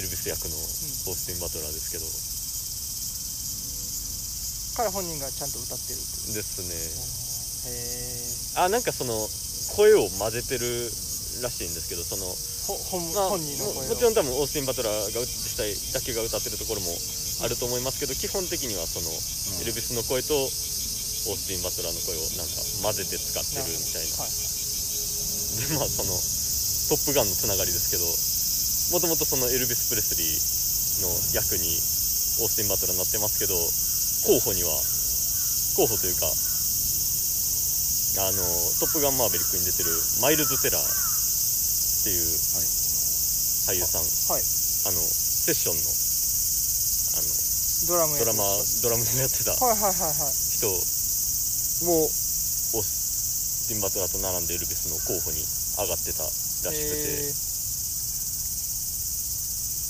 エルビス役のオースティン・バトラーですけど、彼本人がちゃんと歌ってるっていう。ですね。へえあなんかその声を混ぜてるらしいんですけどその本まあ本人の声を。ももちろん多分オースティン・バトラーが実際だけが歌ってるところもあると思いますけど基本的にはその、エルビスの声とオースティン・バトラーの声をなんか混ぜて使ってるみたいな。はいで まあその「トップガン」のつながりですけどもともとそのエルビス・プレスリーの役にオースティン・バトラーになってますけど候補には候補というかあの「トップガンマーヴェリック」に出てるマイルズ・テラーっていう俳優さん、はい。あのセッションのあドラムドラマドラムをやってたはいはいはいはい。人もオースティン・バトラーと並んでエルビスの候補に上がってたらしくて、えー。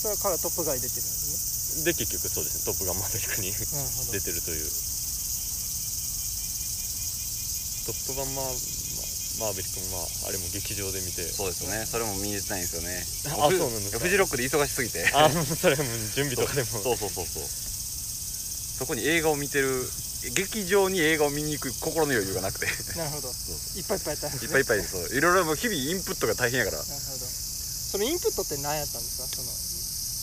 それは彼はトップガンに出てるんですで結局そうですね「トップガンマーヴェリック」に出てるという。トップガンマーマーヴェリックもまああれも劇場で見て。そうですよね。それも見れてないんですよね。あそうなんですか。フジロックで忙しすぎて。あもうそれも準備とかでも。そうそうそうそう。そこに映画を見てる劇場に映画を見に行く心の余裕がなくて。いっなるほど。いっぱいいっぱいやった。んですねぱいいっぱいそう。いろいろもう日々インプットが大変やから。なるほど。そのインプットって何やったんですか？その。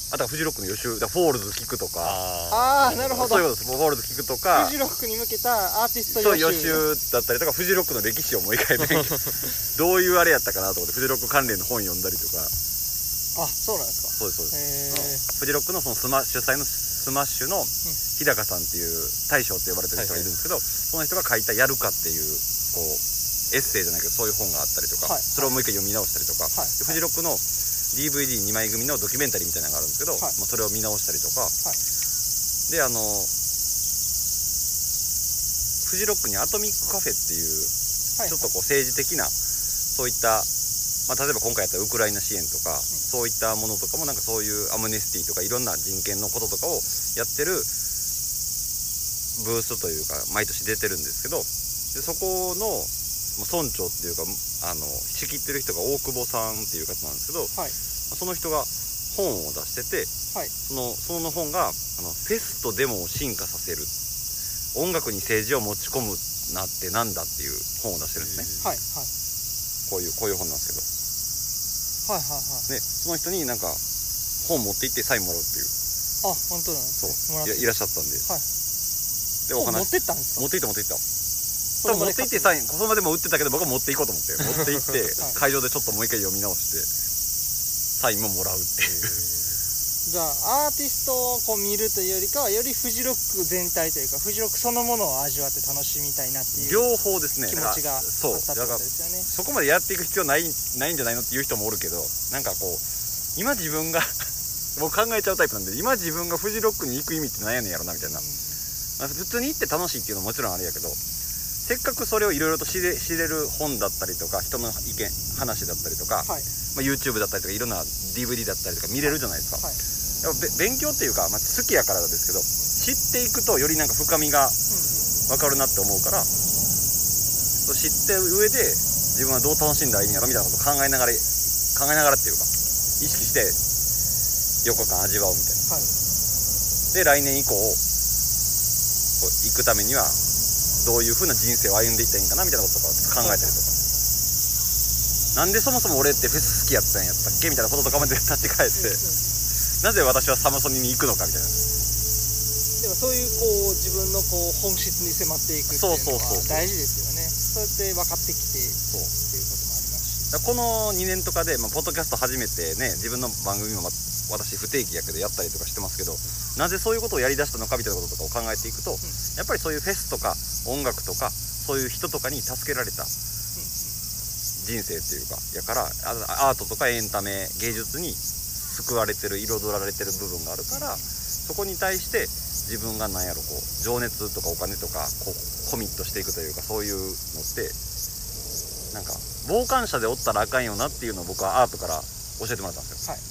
あとはフジロックの予習。だフォールズ聞くとか。あああなるほど。そういうことです。フォールズ聞くとか。フジロックに向けたアーティストそう予習予習だったりとかフジロックの歴史をもう一回勉強どういうあれやったかなと思ってフジロック関連の本読んだりとか。あそうなんですか。そうですそうです。フジロックのそのスマ主催のスマッシュの日高さんっていう大将って呼ばれてる人がいるんですけど、その人が書いた「やるか」っていうこうエッセイじゃないけどそういう本があったりとか、はいそれをもう一回読み直したりとか、フジロックの DVD2 枚組のドキュメンタリーみたいなのがあるんですけど、はい。まあ、それを見直したりとか、い。であのフジロックにアトミックカフェっていうはい。ちょっとこう政治的なそういった、まあ、例えば今回やったウクライナ支援とか、そういったものとかもなんかそういうアムネスティとかいろんな人権のこととかをやってるブースというか毎年出てるんですけどでそこのまあ村長っていうかあの仕切ってる人が大久保さんっていう方なんですけどはい。その人が本を出しててはい。そのその本があの「フェスとデモを進化させる音楽に政治を持ち込むなってなんだ」っていう本を出してるんですね。はい。はい。こういうこういう本なんですけどはいはいはい。でその人になんか本持って行ってサインもらうっていう。あ本当なんですそう。ねもらって。いらいらっしゃったんで、はい。でお話。本持ってったんですか？持って行った持って行った。そ多分持って行ってサインインその場でも売ってたけど僕は持って行こうと思って。持って行って、はい。会場でちょっともう一回読み直してサインももらうっていうじゃあアーティストをこう見るというよりかはよりフジロック全体というかフジロックそのものを味わって楽しみたいなっていう両方ですね。気持ちがったってことですよね。そこまでやっていく必要ないないんじゃないのっていう人もおるけどなんかこう今自分が 僕考えちゃうタイプなんで今自分がフジロックに行く意味って何やねんやろなみたいな、まあ普通に行って楽しいっていうのももちろんあれやけどせっかくそれをいろいろと知れ知れる本だったりとか人の意見話だったりとか、はい。まあ、YouTube だったりとかいろんな DVD だったりとか見れるじゃないですか、はい。やっぱべ勉強っていうか、まあ、好きやからですけど知っていくとよりなんか深みが分かるなって思うから知って上で自分はどう楽しんだらいいんやろみたいなこと考えながら考えながらっていうか意識して4日間味わうみたいな。はい。で来年以降こう行くためにはどういう風な人生を歩んでいったらいいんかなみたいなこととかを考えたりとか、なんでそもそも俺ってフェス好きやったんやったっけみたいなこととかまで立ち返ってなぜ私はサマソニに行くのかみたいな。でもそういうこう自分のこう本質に迫っていくっていうのそうそうそうは大事ですよね。そうやって分かってきてっていうそうこともありますし。この2年とかで、まあ、ポッドキャスト初めてね自分の番組も、ま私不定期やけどやったりとかしてますけどなぜそういうことをやりだしたのかみたいなこととかを考えていくと、やっぱりそういうフェスとか音楽とかそういう人とかに助けられた人生っていうかやからあアートとかエンタメ芸術に救われてる彩られてる部分があるからそこに対して自分が何やろこう情熱とかお金とかこうコミットしていくというかそういうのってなんか傍観者でおったらあかんよなっていうのを僕はアートから教えてもらったんですよ。はい。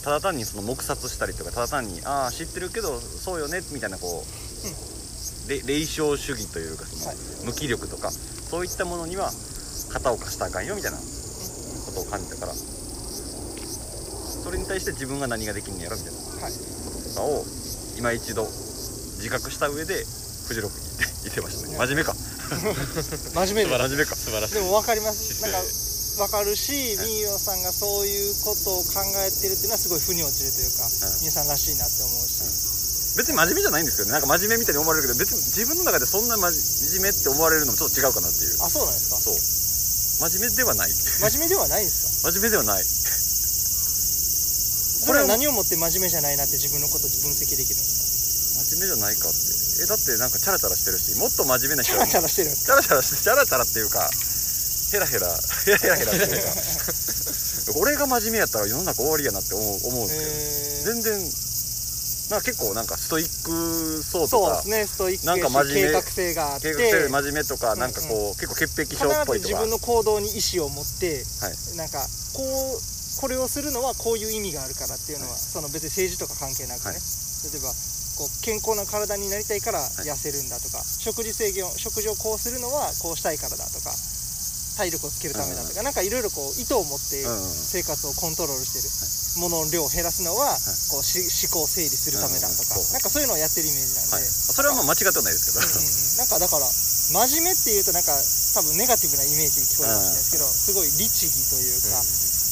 ただ単にその黙殺したりとかただ単にああ知ってるけどそうよねみたいなこう、れ霊障主義というかその、はい。無気力とかそういったものには肩を貸したらあかんよみたいなことを感じたからそれに対して自分が何ができんのやろみたいな。はい。こととかを今一度自覚した上でフジロックに行って言ってましたね。真面目か。真面目で。真面目か素晴らしい。でも分かります。なんか分かるしみーよさんがそういうことを考えてるっていうのはすごい腑に落ちるというかうんみーさんらしいなって思うし。別に真面目じゃないんですけどね。なんか真面目みたいに思われるけど別に自分の中でそんな真面目って思われるのもちょっと違うかなっていう。あそうなんですか。そう。真面目ではない。真面目ではないんですか。真面目ではないこれは何をもって真面目じゃないなって自分のこと分析できるんです真面目じゃないかって。えだってなんかチャラチャラしてるしもっと真面目な人かチャラチャラしてるんですチャラチャラしてチャラチャラっていうかヘラヘラヘラヘラヘラっていうか。俺が真面目やったら世の中終わりやなって思う思うんですけど全然なんか結構なんかストイックそうとかそうですねストイックなんか真面目計画性があって。計画性真面目とかうんなんかこう、結構潔癖必症っぽいとか。ず自分の行動に意思を持ってはい。なんかこうこれをするのはこういう意味があるからっていうのは、その別に政治とか関係なくね、はい。例えばこう健康な体になりたいから痩せるんだとか、食事制限を食事をこうするのはこうしたいからだとか体力をつけるためだとか、なんかいろいろこう意図を持って生活をコントロールしてる、ものの量を減らすのはこうし思考を整理するためだとか、うん。うんそうなんかそういうのをやってるイメージなんで、はい、それはまあ間違ってはないですけど、うんうんうん。なんかだから真面目っていうとなんか多分ネガティブなイメージに聞こえるかもしれないですけど、すごい律儀というか、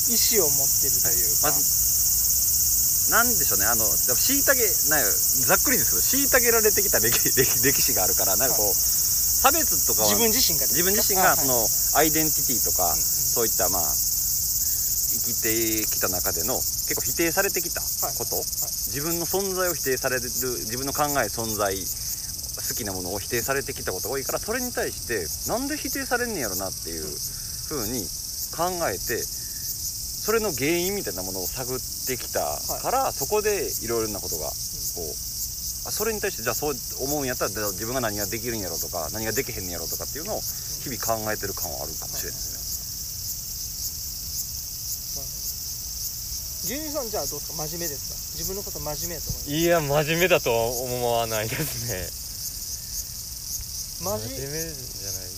意志を持ってるというか、まずなんでしょうね。あの虐げなんやざっくりですけど虐げられてきた歴 歴歴史があるからなんかこう、差別とかは自分自身が自分自身があそのアイデンティティとか、うんうん。そういったまあ生きてきた中での結構否定されてきたこと、自分の存在を否定される自分の考え存在好きなものを否定されてきたことが多いからそれに対してなんで否定されんねやろなっていうふうに考えてそれの原因みたいなものを探ってきたから、そこでいろいろなことがこうあそれに対してじゃあそう思うんやったら自分が何ができるんやろとか何ができへんねやろとかっていうのを日々考えてる感はあるかもしれないです牛乳さんじゃあどうですか？真面目ですか？自分のこと真面目やと思いいや真面目だとは思わないですね。ます真面目じゃない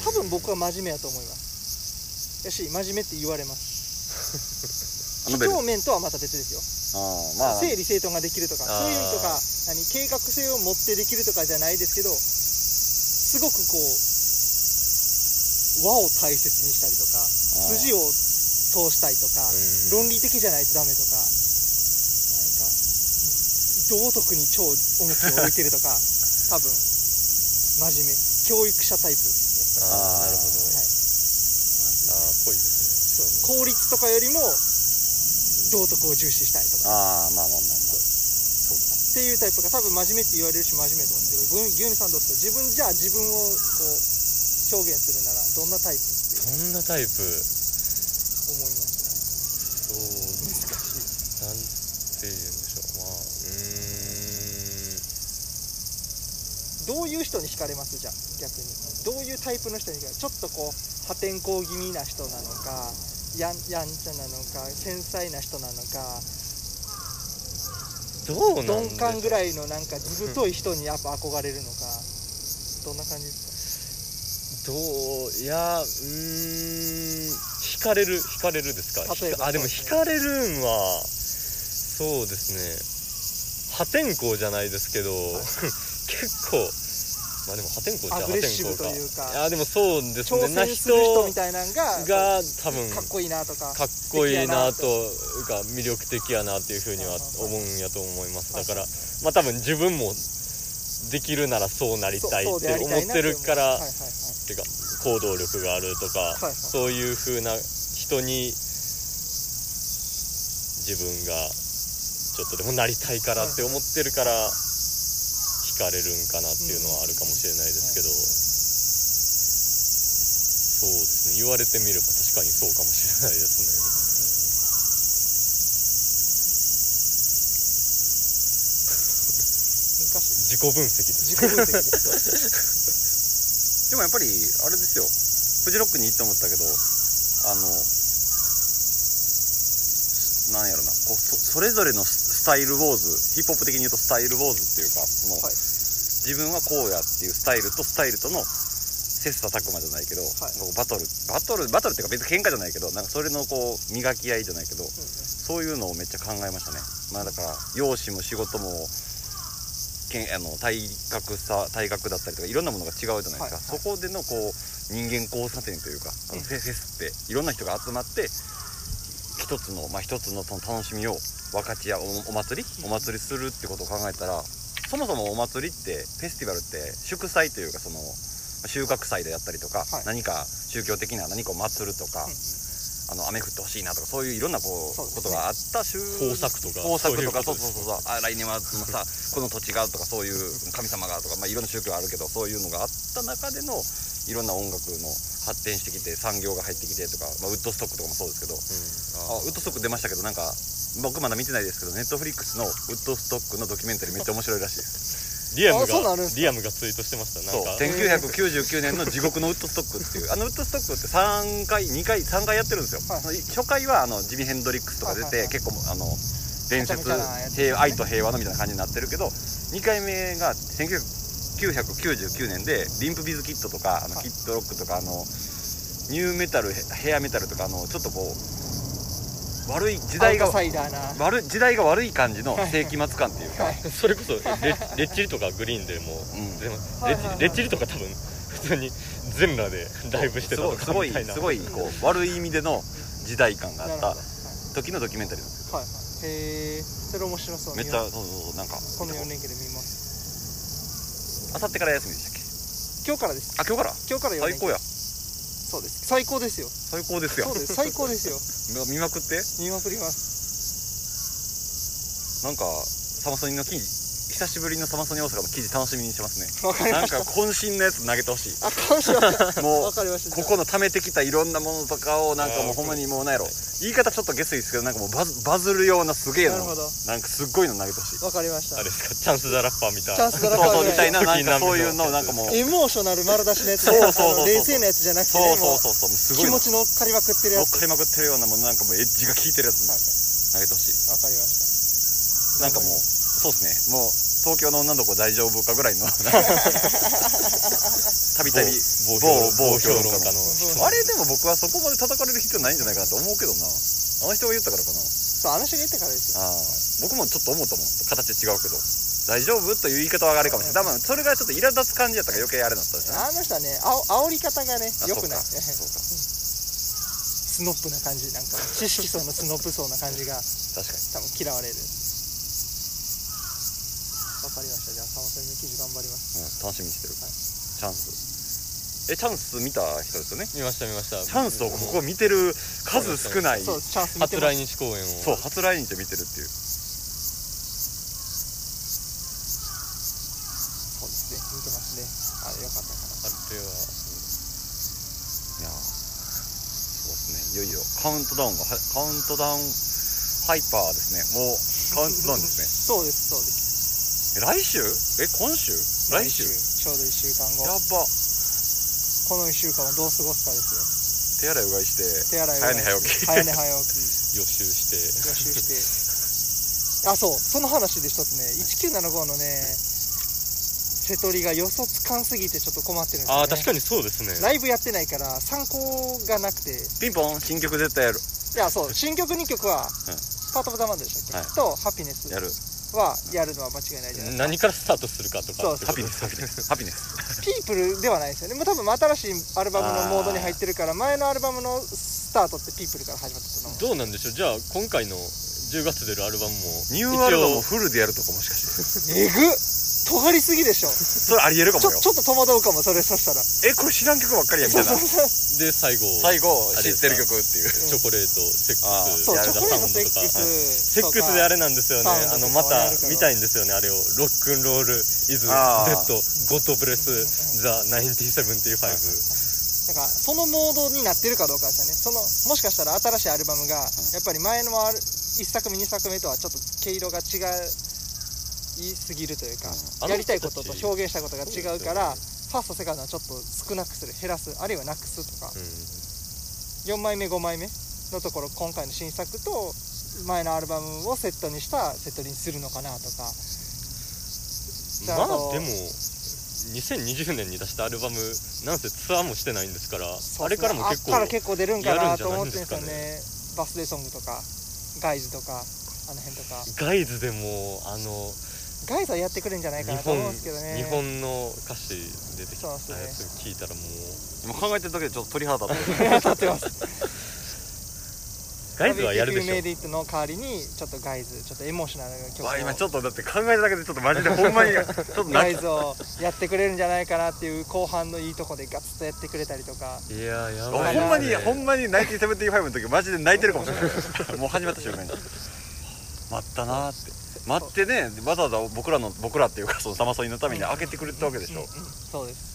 多分僕は真面目やと思います。やし真面目って言われますあのベル表面とはまた別ですよ。ああまあ。整理整頓ができるとかそういうとか何計画性を持ってできるとかじゃないですけどすごくこう和を大切にしたりとかー。筋を通したいとかうん。論理的じゃないとダメとかなんか道徳に超重きを置いてるとか多分真面目。教育者タイプやっぱああなるほど、り、はい、ああっぽいですね確かに効率とかよりも道徳を重視したいとか。ああまあまあまあまあ。そうかっていうタイプが多分真面目って言われるし真面目と思う。んですけど牛牛乳さんどうですか？自分じゃあ自分をこう表現するならどんなタイプってどんなタイプ思います。そう難しいなんて言うんでしょう。まあうーん。どういう人に惹かれます？じゃあ逆に。どういうタイプの人に惹かれる？ちょっとこう破天荒気味な人なのかやんやんちゃなのか繊細な人なのかどうなん鈍感ぐらいのなんかずぶとい人にやっぱ憧れるのかどんな感じですどういやうーん惹かれる惹かれるですか？例えばあでも惹かれるんはそうですね。破天荒じゃないですけど、結構まあでも破天荒じゃアグレッシブというか。いやでもそうですね。な戦する人みたいなのがが多分かっこいいなとかかっこいいな素と。が魅力的やなっていうふうには思うんやと思います。はいだからまあ多分自分もできるならそうなりたいって思ってるからはいはいはい。てか行動力があるとか、そういう風な人に自分がちょっとでもなりたいからって思ってるから惹かれるんかなっていうのはあるかもしれないですけど、そうですね。言われてみれば確かにそうかもしれないですね。難しい自己分析です。自己分析です。でもやっぱりあれですよ。フジロックに行って思ったけどあのなんやろな。こうそそれぞれのススタイルウォーズヒップホップ的に言うとスタイルウォーズっていうかその、はい。自分はこうやっていうスタイルとスタイルとの切磋琢磨じゃないけど、こうバトルバトルバトルっていうか別に喧嘩じゃないけどなんかそれのこう磨き合いじゃないけど、そういうのをめっちゃ考えましたね。まあだから容姿も仕事もけんあの体格さ体格だったりとかいろんなものが違うじゃないですか、はいはい。そこでのこう人間交差点というかあのフェフェスっていろんな人が集まって一つのまあ一つのその楽しみを分かち合うおお祭り？お祭りするってことを考えたらそもそもお祭りってフェスティバルって祝祭というかその収穫祭であったりとか、はい。何か宗教的な何かを祭るとか、あの雨降ってほしいなとかそういういろんなこうね。ことがあった週豊作とか豊作とかそいうそううそうそうそう。あ来年はそのさこの土地がとかそういう神様がとか、まあ、いろんな宗教あるけどそういうのがあった中でのいろんな音楽の発展してきて産業が入ってきてとか、まあ、ウッドストックとかもそうですけど。あウッドストック出ましたけどなんか僕まだ見てないですけどネットフリックスのウッドストックのドキュメンタリーめっちゃ面白いらしいです。リアムがリアムがツイートしてました。そう。なんか1999年の地獄のウッドストックっていうあのウッドストックって3回2回3回やってるんですよ、はい。初回はあのジミ・ヘンドリックスとか出て、はいはいはい。結構あの伝説ね。平愛と平和のみたいな感じになってるけど2回目が1999年でリンプビズキットとかあのはい。キッドロックとかあのニューメタルヘヘアメタルとかあのちょっとこう悪い時代が悪い時代が悪い感じの世紀末感っていうか、はい。それこそレ レッチリとかグリーンでも、うん。レッチレッチリとか多分普通に全裸でライブしてたとかみたいな。すごいすごいこう悪い意味での時代感があった時のドキュメンタリーなんですよ。はいはい。へえそれ面白そう。めっちゃそうそうそうなんか。この4連休で見ます。あさってから休みでしたっけ？今日からです。あ今日から？今日から4連休。最高やそうです。最高ですよ。最高ですよ。そうです。最高ですよ。見見まくって？見まくります。なんかサマソニの記事久しぶりのサマソニ大阪の記事楽しみにしてますね。なんか渾身のやつ投げてほしい。あ感謝もうここの貯めてきたいろんなものとかをなんかもうほんまにもうなんやろ。言い方ちょっと下水ですけどなんかもうバズバズるようなすげえの。なんかすっごいの投げてほしい。わかりました。あれですか？チャンス・ザ・ラッパーみたいチャンスザラッそうパーみたいな。なんかそういうのなんかもうエモーショナル丸出しのやつ。ねそうそうそう。冷静なやつじゃなくてそうねもそうそう。そうすごいの気持ち乗っかりまくってる乗っやつかりまくってるようなものなんかもうエッジが効いてるやつはい投げてほしい。わかりました。なんかもうそうですね。もう東京の女の子大丈夫かぐらいの。たびたび某評論家評論家の。のあれでも僕はそこまで叩かれる必要ないんじゃないかなと思うけどな。あの人が言ったからかな。そうあの人が言ったからですよ。ああ。僕もちょっと思ったもん。形違うけど。大丈夫？という言い方はあれかもしれない。多分それがちょっと苛立つ感じやったから余計あれだったんですよね。あの人はねあお煽り方がねあよくない。そうか。そうか。スノップな感じ。なんか知識層のスノップ層な感じが確かに。多分嫌われるわかりましたじゃあサマソニの記事頑張ります。うん、楽しみにしてる、はい。チャンス。えチャンス見た人ですよね？見ました見ました。チャンスをここ見てる数少ないそうチャンス見初来日公演を。そう初来日で見てるっていう。そうですね見てますね。あよかったかなあれは。いやーそうですね。いよいよカウントダウンがはカウントダウンハイパーですね。もうカウントダウンですね。そうですそうです。え来週？え今週？来週？ちょうど1週間後。やば。この1週間をどう過ごすかです手洗いうがいしてよ手洗い早寝早起き。早寝早起き。予習して。予習して。あそう。その話で一つね1975のね瀬戸りが予想つかんすぎてちょっと困ってるんですよ、ね、ああ確かにそうですね。ライブやってないから参考がなくて。いピンポン。新曲絶対やる。やそう。新曲2曲は、ん。パート・オブ・ザ・マンでしたっけ、はい。とハピネス。やるはやるのは間違いないじゃないですか。何からスタートするかとかそうってことハピネス。ハピネス。ハピネス。ピープルではないですよね。もう多分新しいアルバムのモードに入ってるから前のアルバムのスタートってピープルから始まったと思うど。うなんでしょう？じゃあ今回の10月出るアルバムもニューアルバムをフルでやるとかもしかして。えぐっ尖りすぎでしょ。それありえるかもよ。ちょちょっと戸惑うかもそれそしたら。えこれ知らん曲ばっかりやみたいな。そうそうそう。で最後最後知ってる曲っていう。チョコレートセックス。そうチョコレートセッサウンドとか。クス。セックスであれなんですよね。あのまた見たいんですよねあれを。ロックンロールイズデッドゴッドブレスザ1975だからそのモードになってるかどうかですよね。そのもしかしたら新しいアルバムがやっぱり前のある1作目2作目とはちょっと毛色が違いすぎるというか、うん。やりたいことと表現したことが違うからファーストセカンドはちょっと少なくする減らすあるいはなくすとか、4枚目5枚目のところ今回の新作と前のアルバムをセットにしたセットにするのかなとか。まあとでも2020年に出したアルバムなんせツアーもしてないんですからそうあれからも結構から結構出るんかなと思ってるんですよね。バスデーソングとかガイズとかあの辺とか。ガイズでもあのガイズはやってくれるんじゃないか日なと思本うんですけどね。日本の歌詞出てきた。やつ聞いたらもう。今考えてるだけでちょっと鳥肌立ってる。立ってます。ガイズはやるでしょ。メイディットの代わりにちょっとガイズちょっとエモーショナルな曲を。わ今ちょっとだって考えただけでちょっとマジでほんまにちょっとガイズをやってくれるんじゃないかなっていう後半のいいとこでガツッとやってくれたりとか。いややほばい。んまにねほんまに1975の時マジで泣いてるかもしれない。もう始まった瞬間に。待ったなーって待ってね。わざわざ僕らの僕らっていうかそのサマソニのために開けてくれてたわけでしょ、うんうんそうです。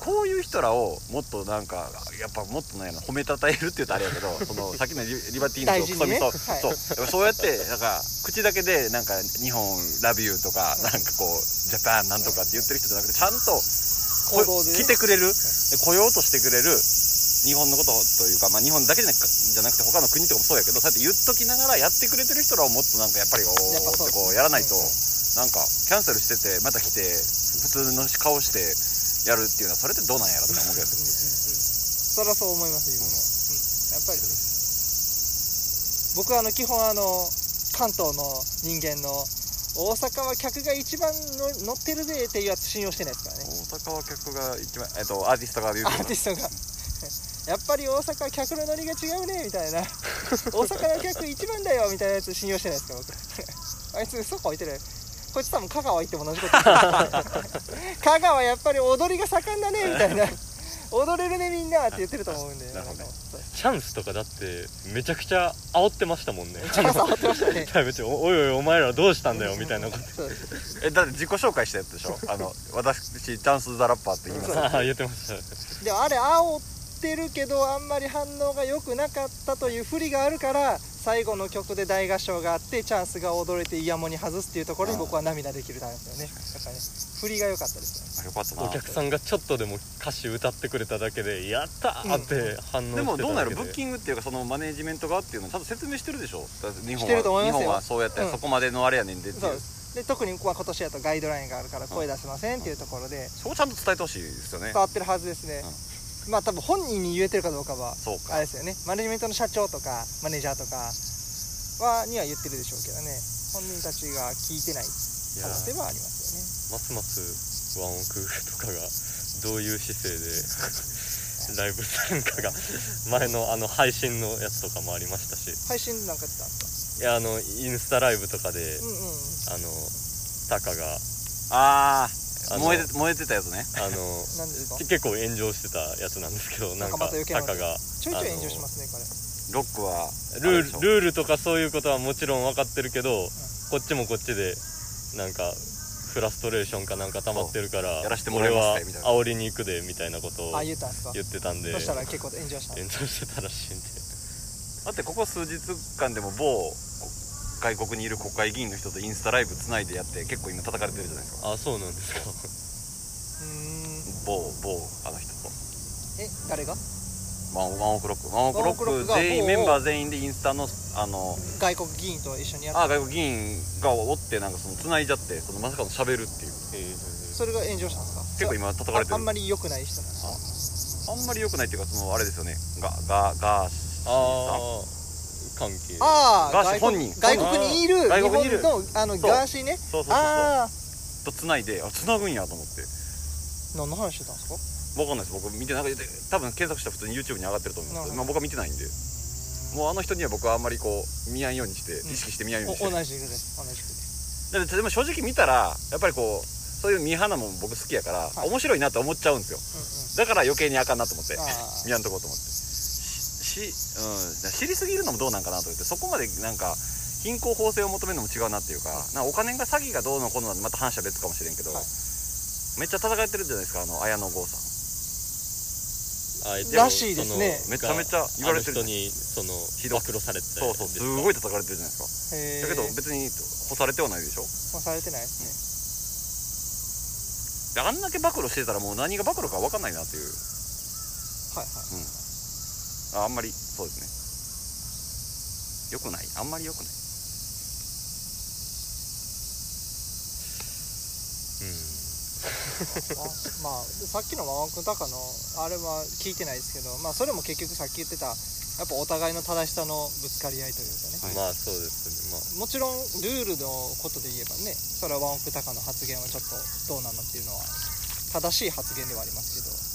こういう人らをもっとなんかやっぱもっとね褒めたたえるって言うとあれやけど そのさっきのリリバティーンとクソみそ、そうやっぱそうやってなんか口だけでなんか日本ラビューとかなんかこうジャパンなんとかって言ってる人じゃなくてちゃんと来てくれるで来ようとしてくれる日本のことというか、まあ、日本だけじゃなくて他の国とかもそうやけどそうやって言っときながらやってくれてる人らをもっとなんかやっぱりおーやってこうやらないとなんかキャンセルしててまた来て普通の顔してやるっていうのはそれってどうなんやろって思うけど。うんうんうんそれはそう思います自分も、うん、やっぱり。僕はあの基本あの関東の人間の大阪は客が一番の乗ってるぜっていうやつ信用してないですからね。大阪は客が一番えっとアーティストがアーティストがやっぱり大阪は客のノリが違うねみたいな。大阪の客一番だよみたいなやつ信用してないですか僕。あいつ嘘こいてる。こいつ多分香川行っても同じこと香川やっぱり踊りが盛んだねみたいな。踊れるねみんなって言ってると思うんでなるほどチャンスとかだってめちゃくちゃ煽ってましたもんね。チャンス煽ってましたね。いや別におおいおいお前らどうしたんだよみたいなこと。えだって自己紹介したやつでしょ？あの私チャンス・ザ・ラッパーって言いますああ言ってました。でもあれ煽ってるけどあんまり反応が良くなかったという不利があるから最後の曲で大合唱があってチャンスが踊れてイヤモニ外すっていうところに僕は涙できるためですよね。やっぱりね振りが良かったですよかったな。お客さんがちょっとでも歌詞歌ってくれただけでやったーって反応してただけで。でもどうなる？ブッキングっていうかそのマネージメント側っていうのはちゃんと説明してるでしょ？だって日本してると思いますよ。は日本はそうやってうん。そこまでのあれやねんでっていう。そうで特にまあ今年やとガイドラインがあるから声出せませんっていうところで。そこちゃんと伝えてほしいですよね。伝わってるはずですね、まあ多分本人に言えてるかどうかはそうか。あれですよね。マネジメントの社長とかマネージャーとかはには言ってるでしょうけどね。本人たちが聞いてない。いや。可能性はありますますますワンオクとかがどういう姿勢で ライブするんかが 前のあの配信のやつとかもありましたし。よね配信なんかやってたんですいやあのインスタライブとかで、かうんうん。あのタカがああ燃えて燃えてたやつね。あの結構炎上してたやつなんですけどなんか仲間と余計なタカがちょいちょい炎上しますねこれロックはルールルールとかそういうことはもちろん分かってるけど、こっちもこっちでなんかフラストレーションかなんか溜まってるから俺は煽りに行くでみたいなことをあ言ったんですか言ってたんでそしたら結構炎上した。炎上してたらしいんで。だってここ数日間でも某外国にいる国会議員の人とインスタライブつないでやって結構今叩かれてるじゃないですか。あそうなんですか。うーん。某某あの人と。え誰が？ワンワンオクロックワンオクロック全員某メンバー全員でインスタのあの外国議員と一緒にやってあ外国議員がおってなんかその繋いじゃってそのまさかの喋るっていう。それが炎上したんですか？結構今叩かれてる。ああんまり良くない人なんですか？あんまり良くないっていうかそのあれですよね。ガガガーシー。ああ関係。ああガーシー外国本人。外国にいる外国にいる。日本のあのそう。ガーシーね。そうそうそうそう。ああ。と繋いであ繋ぐんやと思って。何の話してたんですか？わかんないです。僕見てなくて多分検索したら普通に YouTube に上がってると思うんですけど、まあ、僕は見てないんで。もうあの人には僕はあんまりこう見やんようにして、うん。意識して見やんようおにして。同じくです。同じくです。だってでも正直見たらやっぱりこうそういうミーハーなもん僕好きやから、はい。面白いなって思っちゃうんですよ。うんだから余計にあかんなと思って。見やんとこうと思ってし、しうん、知りすぎるのもどうなんかなと思ってそこまでなんか貧困法制を求めるのも違うなっていうか,、なんかお金が詐欺がどうのこうのはまた話は別かもしれんけど、はい。めっちゃ戦ってるじゃないですかあの綾野剛さん。あえてらしいですね。めちゃめちゃ言われてる人にそのひど暴露されてそうそうすいごい叩かれてるじゃないですか。だけど別に干されてはないでしょ。まあされてないですであんだけ暴露してたらもう何が暴露か分かんないなっていう。ねはいはいああんまりそうですね。よくない？あんまりよくない。まあ、さっきのワンクンタカのあれは聞いてないですけど、まあ、それも結局さっき言ってたやっぱお互いの正しさのぶつかり合いというかね、はい。まあそうですね。もちろんルールのことで言えばねそれはワンオクタカの発言はちょっとどうなのっていうのは正しい発言ではありますけど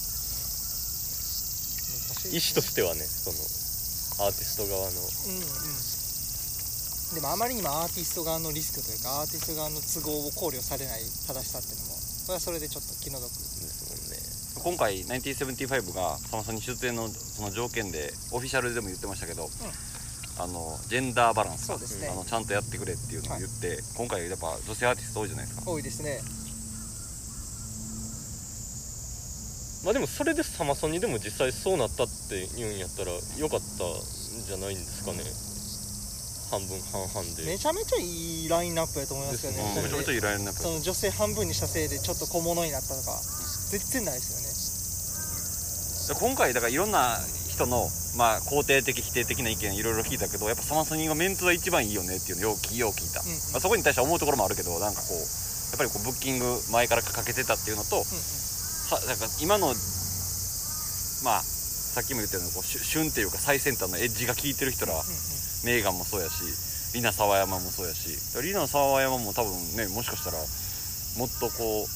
意思としてはねそのアーティスト側の。うんうん。でもあまりにもアーティスト側のリスクというかアーティスト側の都合を考慮されない正しさっていうのもそれはそれでちょっと気の毒です今回1975がサマソニ出演のその条件でオフィシャルでも言ってましたけど、あのジェンダーバランスそうですね。あのちゃんとやってくれっていうのを言って、今回やっぱ女性アーティスト多いじゃないですか。多いですねもんねまあでもそれでサマソニでも実際そうなったって言うんやったらよかったんじゃないんですかね。半分半々で。めちゃめちゃいいラインナップやと思いますよね。ですねめちゃめちゃいられるなやっぱりその女性半分にしたせいでちょっと小物になったとか全然ないですよね。今回だからいろんな人の、まあ、肯定的否定的な意見いろいろ聞いたけどやっぱサマソニーがメンツが一番いいよねっていうのをよう聞よう聞いた、うんうん。まあ、そこに対しては思うところもあるけどなんかこうやっぱりこうブッキング前からかけてたっていうのと、うんうんさなんか今のまあさっきも言ったようにこう旬っていうか最先端のエッジが効いてる人ら、うんうん。メーガンもそうやしリナ沢山もそうやしリナ沢山も多分ねもしかしたらもっとこう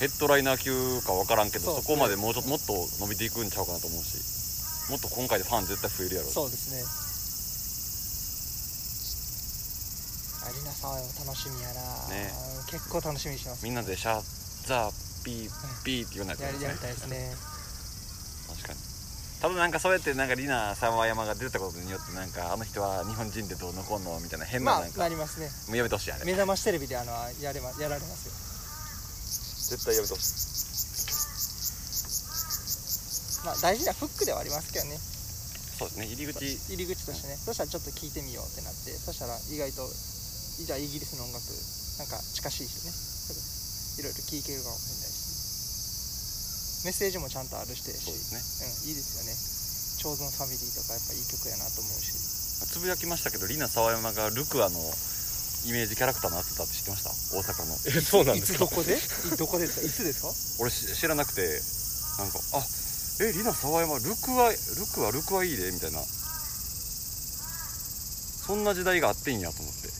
ヘッドライナー級か分からんけどそ,、こまでもうちょっともっと伸びていくんちゃうかなと思うしもっと今回でファン絶対増えるやろ。そうですね。アリナさんは楽しみやな、ね。結構楽しみにしてます。みんなで Shut the ピーピーって言わないとやりたいですね。確かに。ただなんかそうやってなんかリナ・サワヤマが出たことによってなんかあの人は日本人でどうのこうのみたいな変なまあなんか、なりますね。もうやめてほしいあれ。目覚ましテレビであのやれまやられます。よ絶対やめてほしい。まあ大事なフックではありますけどね。そうですね。入り口。入り口としてね。そしたらちょっと聞いてみようってなって。そしたら意外とじゃあイギリスの音楽なんか近しいしねいろいろ聞けるかもしれないし。メッセージもちゃんとあるし。てるしそうですね。うん、いいですよね「チョーズンファミリー」とかやっぱいい曲やなと思うし。つぶやきましたけどリナ沢山がルクアのイメージキャラクターになってたって知ってました？大阪の。えそうなんいですか？つどこで？いどこですか？いつですか？俺し知らなくてなんかあえリナ沢山ルクアルクアルクアいいでみたいな。そんな時代があってんやと思って。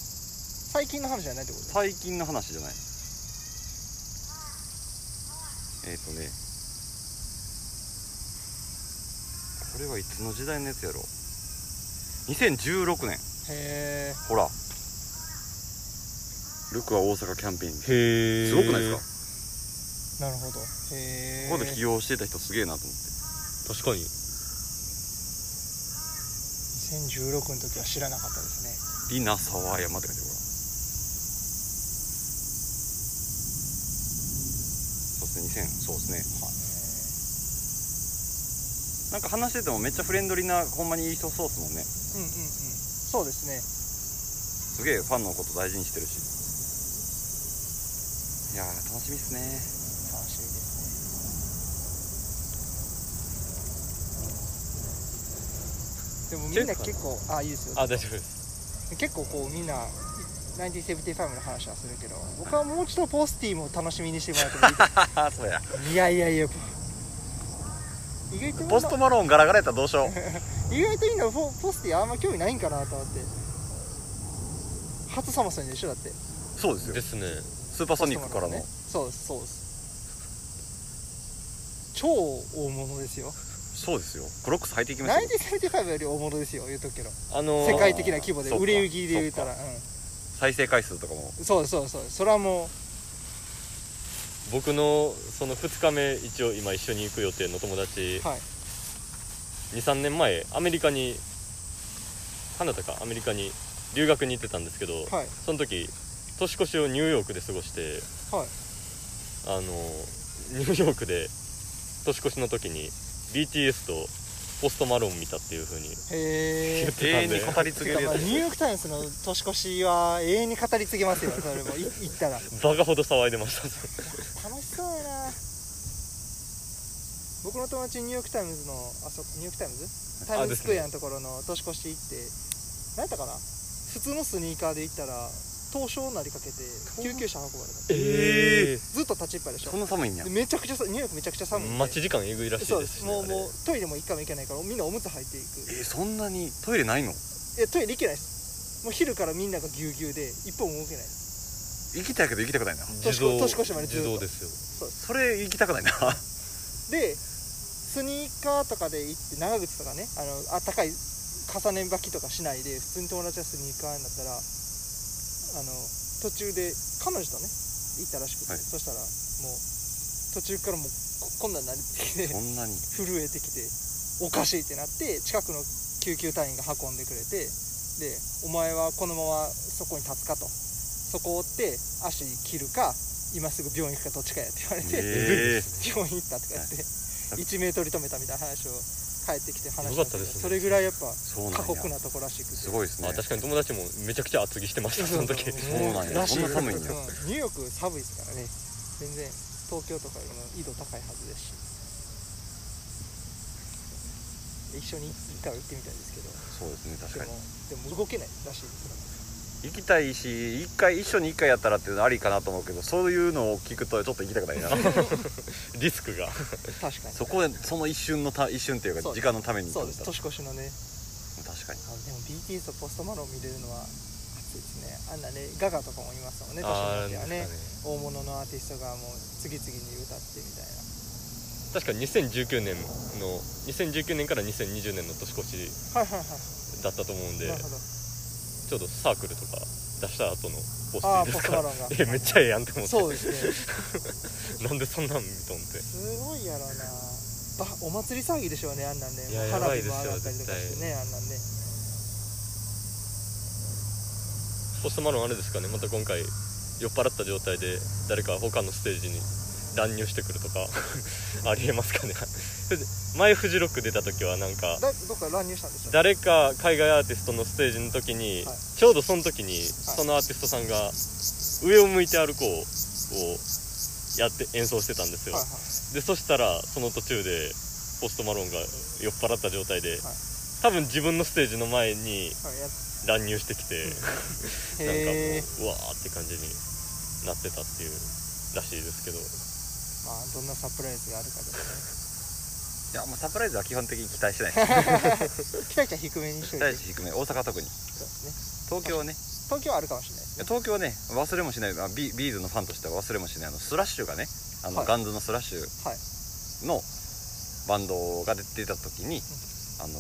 最近の話じゃないってこと？最近の話じゃないえっ、ー、とねこれはいつの時代のやつやろ？2016年へえほら。ルクア大阪キャンペーンへえすごくないですか？なるほど。へえここで起用してた人すげえなと思って。確かに。2016の時は知らなかったですね。リナ沢山って書いてるほらそうですね。2000そうですねなんか話しててもめっちゃフレンドリーなほんまにいい人そうっすもんね。うんうんうん。そうですね。すげえファンのこと大事にしてるし。いやー楽しみっすね。楽しみですね。でもみんな結構あいいですよ。あ大丈夫です。結構こうみんな1975の話はするけど僕はもうちょっとポスティも楽しみにしてもらってもいいですか？あ そうや。いやいやいや。意外とポストマローンガラガラやったらどうしよう。意外とみんなポポスティあんま興味ないんかなと思って。初サマソニでしょだって。そうですよ。ですね。スーパーソニックからの、ね。そうですそう。です超大物ですよ。そうですよ。クロックス履いていきましたよ1975より大物ですよ言うとくけど。あのー世界的な規模で売れ行きで言うたら、うん、再生回数とかも。そうそうそう。それはも僕のその2日目一応今一緒に行く予定の友達、うはい。23年前アメリカにカナダか？アメリカに留学に行ってたんですけど、はい。その時年越しをニューヨークで過ごしてはい。あのニューヨークで年越しの時に BTS とポストマローン見たっていう風にへえ言って永遠に語り継げるやつニューヨーク・タイムズの年越しは永遠に語り継げますよそれも。い 行ったら。バカほど騒いでました。楽しそうやな。僕の友達ニューヨーク・タイムズのあそニューヨーク・タイムズ？タイムズスクエアのところの年越し行って何やったかな？普通のスニーカーで行ったら凍傷になりかけて救急車運ばれた。えずっと立ちっぱでしょ。そんな寒いんや。でめちゃくちゃさニューヨークめちゃくちゃ寒い。待ち時間えぐいらしいそうでしねです。すもうもうトイレも一回も行けないからみんなおむつ履いていく。えーそんなにトイレないの？えトイレ行けないです。もう昼からみんながぎゅうぎゅうで一歩も動けない。行きたいけど行きたくないな。年越年越しまでずっと。自動ですよ。それ行きたくないな。でスニーカーとかで行って長靴とかねあのあったかい重ね履きとかしないで普通に友達がスニーカーになったらあの途中で彼女とね行ったらしくて、はい。そしたらもう途中からもうここんなんなりてきてそんなに。震えてきておかしいってなって近くの救急隊員が運んでくれてで「お前はこのままそこに立つか」と「そこを追って足切るか今すぐ病院行くかどっちかや」って言われて、え 病院行ったとか言って、1メートル止めたみたいな話を帰ってきて話よかったですね。それぐらいやっぱ過酷なとこらしくて。すごいですね。あ確かに友達もめちゃくちゃ厚着してましたその時。そうなんや。そんな寒いんやう。んニューヨーク寒いですからね。全然東京とかよりも緯度高いはずですし。一緒に一回は行ってみたいですけど。そうですね確かに。でもでも動けないらしいです行きたいし一回一緒に一回やったらっていうのありかなと思うけどそういうのを聞くとちょっと行きたくないな。リスクが。確かに。そこでその一瞬のた一瞬っていうか時間のためにそうです。確年越しのね。かに。あでも BTS とポストマロン見れるのは熱いですね。あんなねガガとかもいますもんね年あーによってはね。ね。大物のアーティストがもう次々に歌ってみたいな。確か2019年の2019年から2020年の年越しはいはいはい。だったと思うんで。なるほどちょうどサークルとか出した後のポスティですか。えめっちゃええやんって思って。そうですね。なんでそんなん見とんって。すごいやろな。ばお祭り騒ぎでしょうねあんなんね。いやもう花火やばいですよも上がったりとかしてねあんなんね。ポストマロンあれですかね。また今回酔っ払った状態で誰か他のステージに乱入してくるとか。ありえますかね前フジロック出た時はなんかだどっか乱入したんでしょ誰か海外アーティストのステージの時に、はい。ちょうどその時にそのアーティストさんが「上を向いて歩こう」をやって演奏してたんですよ、はいはい。でそしたらその途中でポストマロンが酔っ払った状態で、はい。多分自分のステージの前に乱入してきて、なんかもううわーって感じになってたっていうらしいですけど。まあどんなサプライズがあるかですねいやもうサプライズは基本的に期待してない。期待値は低めにしといて。期待値低め。大阪特に。そうですね。東京はね。東京はあるかもしれないです東京はね忘れもしない。あビ B'z のファンとしては忘れもしない。あのスラッシュがねあの、はい。ガンズのスラッシュはいのバンドが出てた時に、あの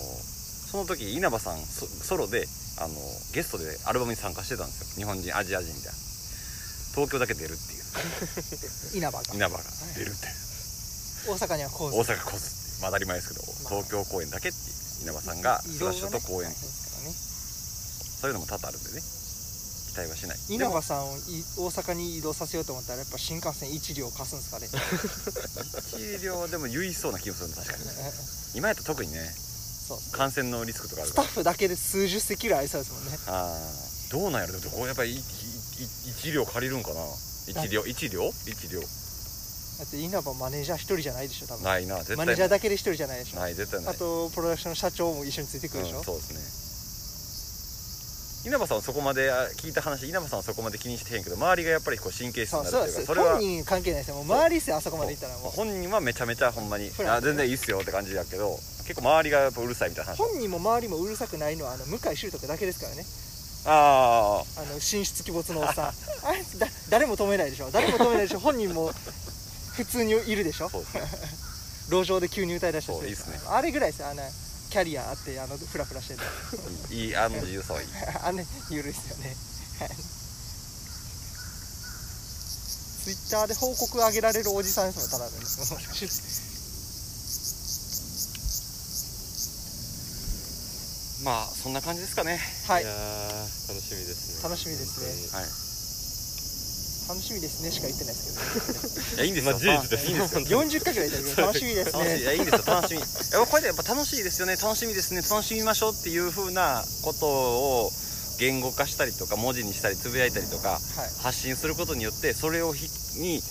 その時稲葉さんソソロであのゲストでアルバムに参加してたんですよ。日本人アジア人みたいな東京だけ出るっていう。稲葉が。稲葉が出るって大阪にはこう大阪コースっていうまあ当たり前ですけど、まあ。東京公演だけって稲葉さんがスラッシュと公演、そういうのも多々あるんでね。期待はしない。稲葉さんをい大阪に移動させようと思ったらやっぱ新幹線1両貸すんですかね。治療でも唯一そうな気もするの確かに。今やったら特にねそう感染のリスクとかあるスタッフだけで数十席ぐらいありそうですもんね。ああどうなんやろ。でもこうやっぱりいいい一両借りるんかな。一両一両？一両？だって稲葉マネージャー一人じゃないでしょ多分。ないな絶対マネージャーだけで一人じゃないでしょ。ない絶対ない。あとプロダクションの社長も一緒についてくるでしょ、うん、そうですね。稲葉さんはそこまであ聞いた話稲葉さんはそこまで気にしてへんけど周りがやっぱりこう神経質になるっていうかそれは本人関係ないですよ。もう周りですよあそこまで行ったらもう。本人はめちゃめちゃほんまにあ全然いいっすよって感じだけど結構周りがやっぱうるさいみたいな話本人も周りもうるさくないのはあの向井秀徳だけですからね。ああの神出鬼没のおっさん。あれだ誰も止めないでしょ。誰も止めないでしょ。本人も普通にいるでしょ？う 路上で急に歌いだした人すね。あれぐらいですよあのキャリアあってあのフラフラしてるいいあのゆうさはいい。あのゆるいですよね。ツイッターで報告あげられるおじさんですもんただの。まあそんな感じですかね。はい。楽しみですね。楽しみですね。はい。楽しみですねしか言ってないですいやいいんですよ、まあ事実です。いいんですよ。けど40回ぐらい言ったけど楽しみです楽しい。いねやいいんですよ。楽しみ。これでやっぱ楽しいですよね楽しみですね。楽しみましょうっていう風なことを言語化したりとか文字にしたりつぶやいたりとかはい。発信することによってそれをひに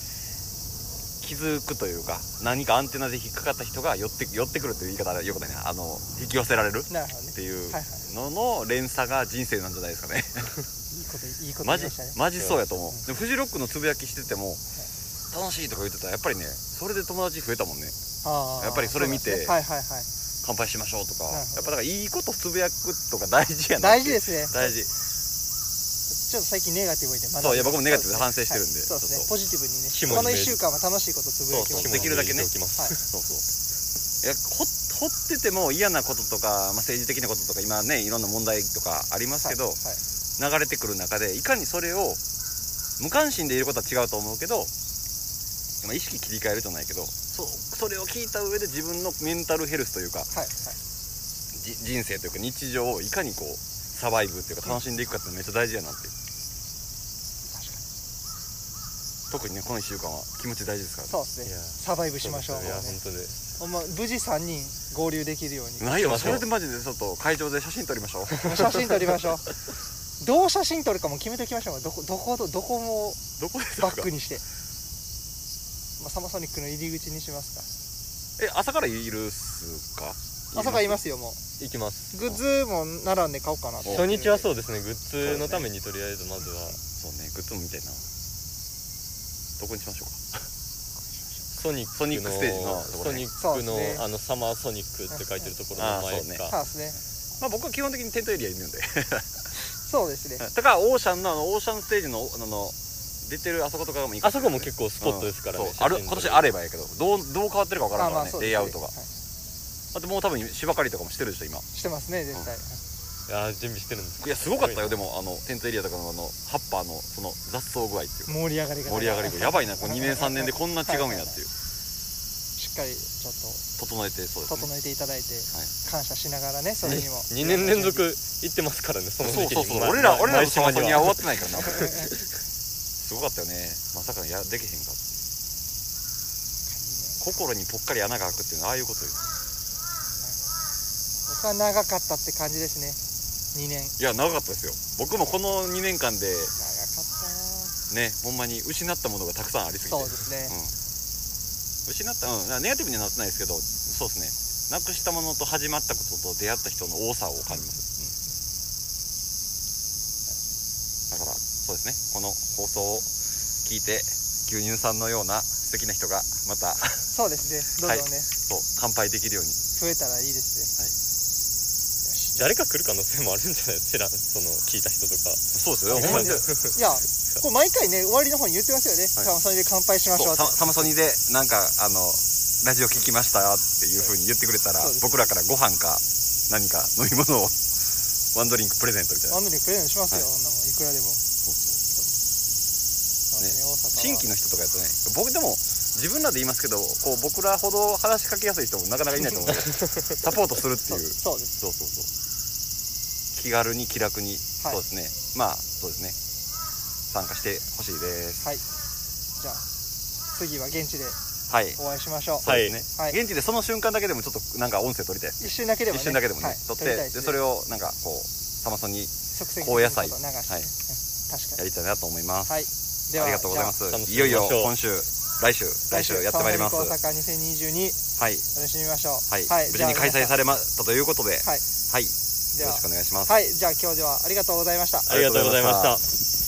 気づくというか何かアンテナで引っかかった人が寄って寄ってくるという言い方はよくないな。あの引き寄せられるっていうのの連鎖が人生なんじゃないですかねいいこといいことマジ言いましたね。マジそうやと思う、うん。でフジロックのつぶやきしてても楽しいとか言ってたらやっぱりねそれで友達増えたもんね。やっぱりそれ見てはいはいはい。乾杯しましょうとかやっぱだからいいことつぶやくとか大事やな大事ですね。大事。ちょっと最近ネガティブでそういや僕もネガティブで反省してるんでそうですね。ちょっと。ポジティブにねこの1銘じ週間は楽しいことつぶやきまできるだけね。そうそう。いやほほってても嫌なこととか、まあ、政治的なこととか今ねいろんな問題とかありますけど、はい。はい流れてくる中でいかにそれを無関心でいることは違うと思うけどまあ意識切り替えるじゃないけどそそれを聞いた上で自分のメンタルヘルスというかはいはい。じ人生というか日常をいかにこうサバイブっていうか楽しんでいくかってめっちゃ大事やなって特にねこの1週間は気持ち大事ですから。ねそうですね。サバイブしましょう。いや本当で。無事3人合流できるように。ないよそれでマジでちょっと会場で写真撮りましょう。写真撮りましょう どう写真撮るかも決めておきましょう。どこどことどこもどこですか？バックにして、まあ、サマソニックの入り口にしますえ朝からいるっすか？か朝からいますよも行きます。うグッズも並んで買おうかなと初日はそうですね。グッズのためにとりあえずまずは。そうね。グッズも見たいな。どこにしましょうか？ソニックのソニックステージのソニックの、ね。あのサマーソニックって書いてるところの前あーそうそうですね。まあ僕は基本的にテントエリアにいるんでそうですね。だからオーシャンのあのオーシャンステージのあの出てるあそことかもいいかあそこも結構スポットですからね、うん。ある今年あればやけどどうどう変わってるか分からんからねそうですレイアウトが。はい。あともう多分芝刈りとかもしてるでしょ今。してますね絶対、いやー準備してるんですいやすごかったよでももあのテントエリアとかのあのハッパーのその雑草具合っていうか。盛り上がりが盛り上がりがやばいなこう2年3年でこんな違うんやっていう。しっかりちょっ整えてそうですね。と整えていただいてはい。感謝しながらねそれにも。2年連続行ってますからねそのそう時期にまそうそう。俺らま俺らの島には。終わってないからな。すごかったよね。まさかやできへんかって心にぽっかり穴が開くっていうのはああいうことよ。僕は長かったって感じですね。2年。いや長かったですよ。僕もこの2年間で長かったねほんまに失ったものがたくさんありすぎて。そうですね、うん、失ったうんネガティブにはなってないですけどそうですね。なくしたものと始まったことと出会った人の多さを感じます、だからそうですね。この放送を聞いて牛乳さんのような素敵な人がまたそうですね。どんどんね、そう乾杯できるように。増えたらいいですね。誰か来る可能性もあるんじゃない知らんその聞いた人とか。そうですよ。ほんまに いやこれ毎回ね終わりの方に言ってますよね、はい。さあそれで乾杯しましょうって。そうササマソニでなんかあのラジオ聞きましたっていうふうに言ってくれたら僕らからご飯か何か飲み物を ワンドリンクプレゼントみたいな。ワンドリンクプレゼントしますよ、はい。もんいくらでも。そうそうね。新規の人とかやとね僕でも自分らで言いますけどこう僕らほど話しかけやすい人もなかなかいないと思うので サポートするっていう。そうです。そうそうそう。気軽に気楽に、はい。そうですね。まあそうですね参加してほしいです。はい。じゃあ次は現地ではい。お会いしましょう、はい。そうですね、はい。現地でその瞬間だけでもちょっとなんか音声取りたいですね一瞬だけでもね一瞬だけでもね、はい。撮ってでそれをなんかこうサマソンに即席高野菜はい。うん。確かやりたいなと思います、にはい。ではありがとうございます。いよいよ今週来週来週やってまいります。大阪2022はい。楽しみましょう。はい、無事に開催されれましたということで、はい。はい、よろしくお願いします。はい。じゃあ今日ではありがとうございました。ありがとうございました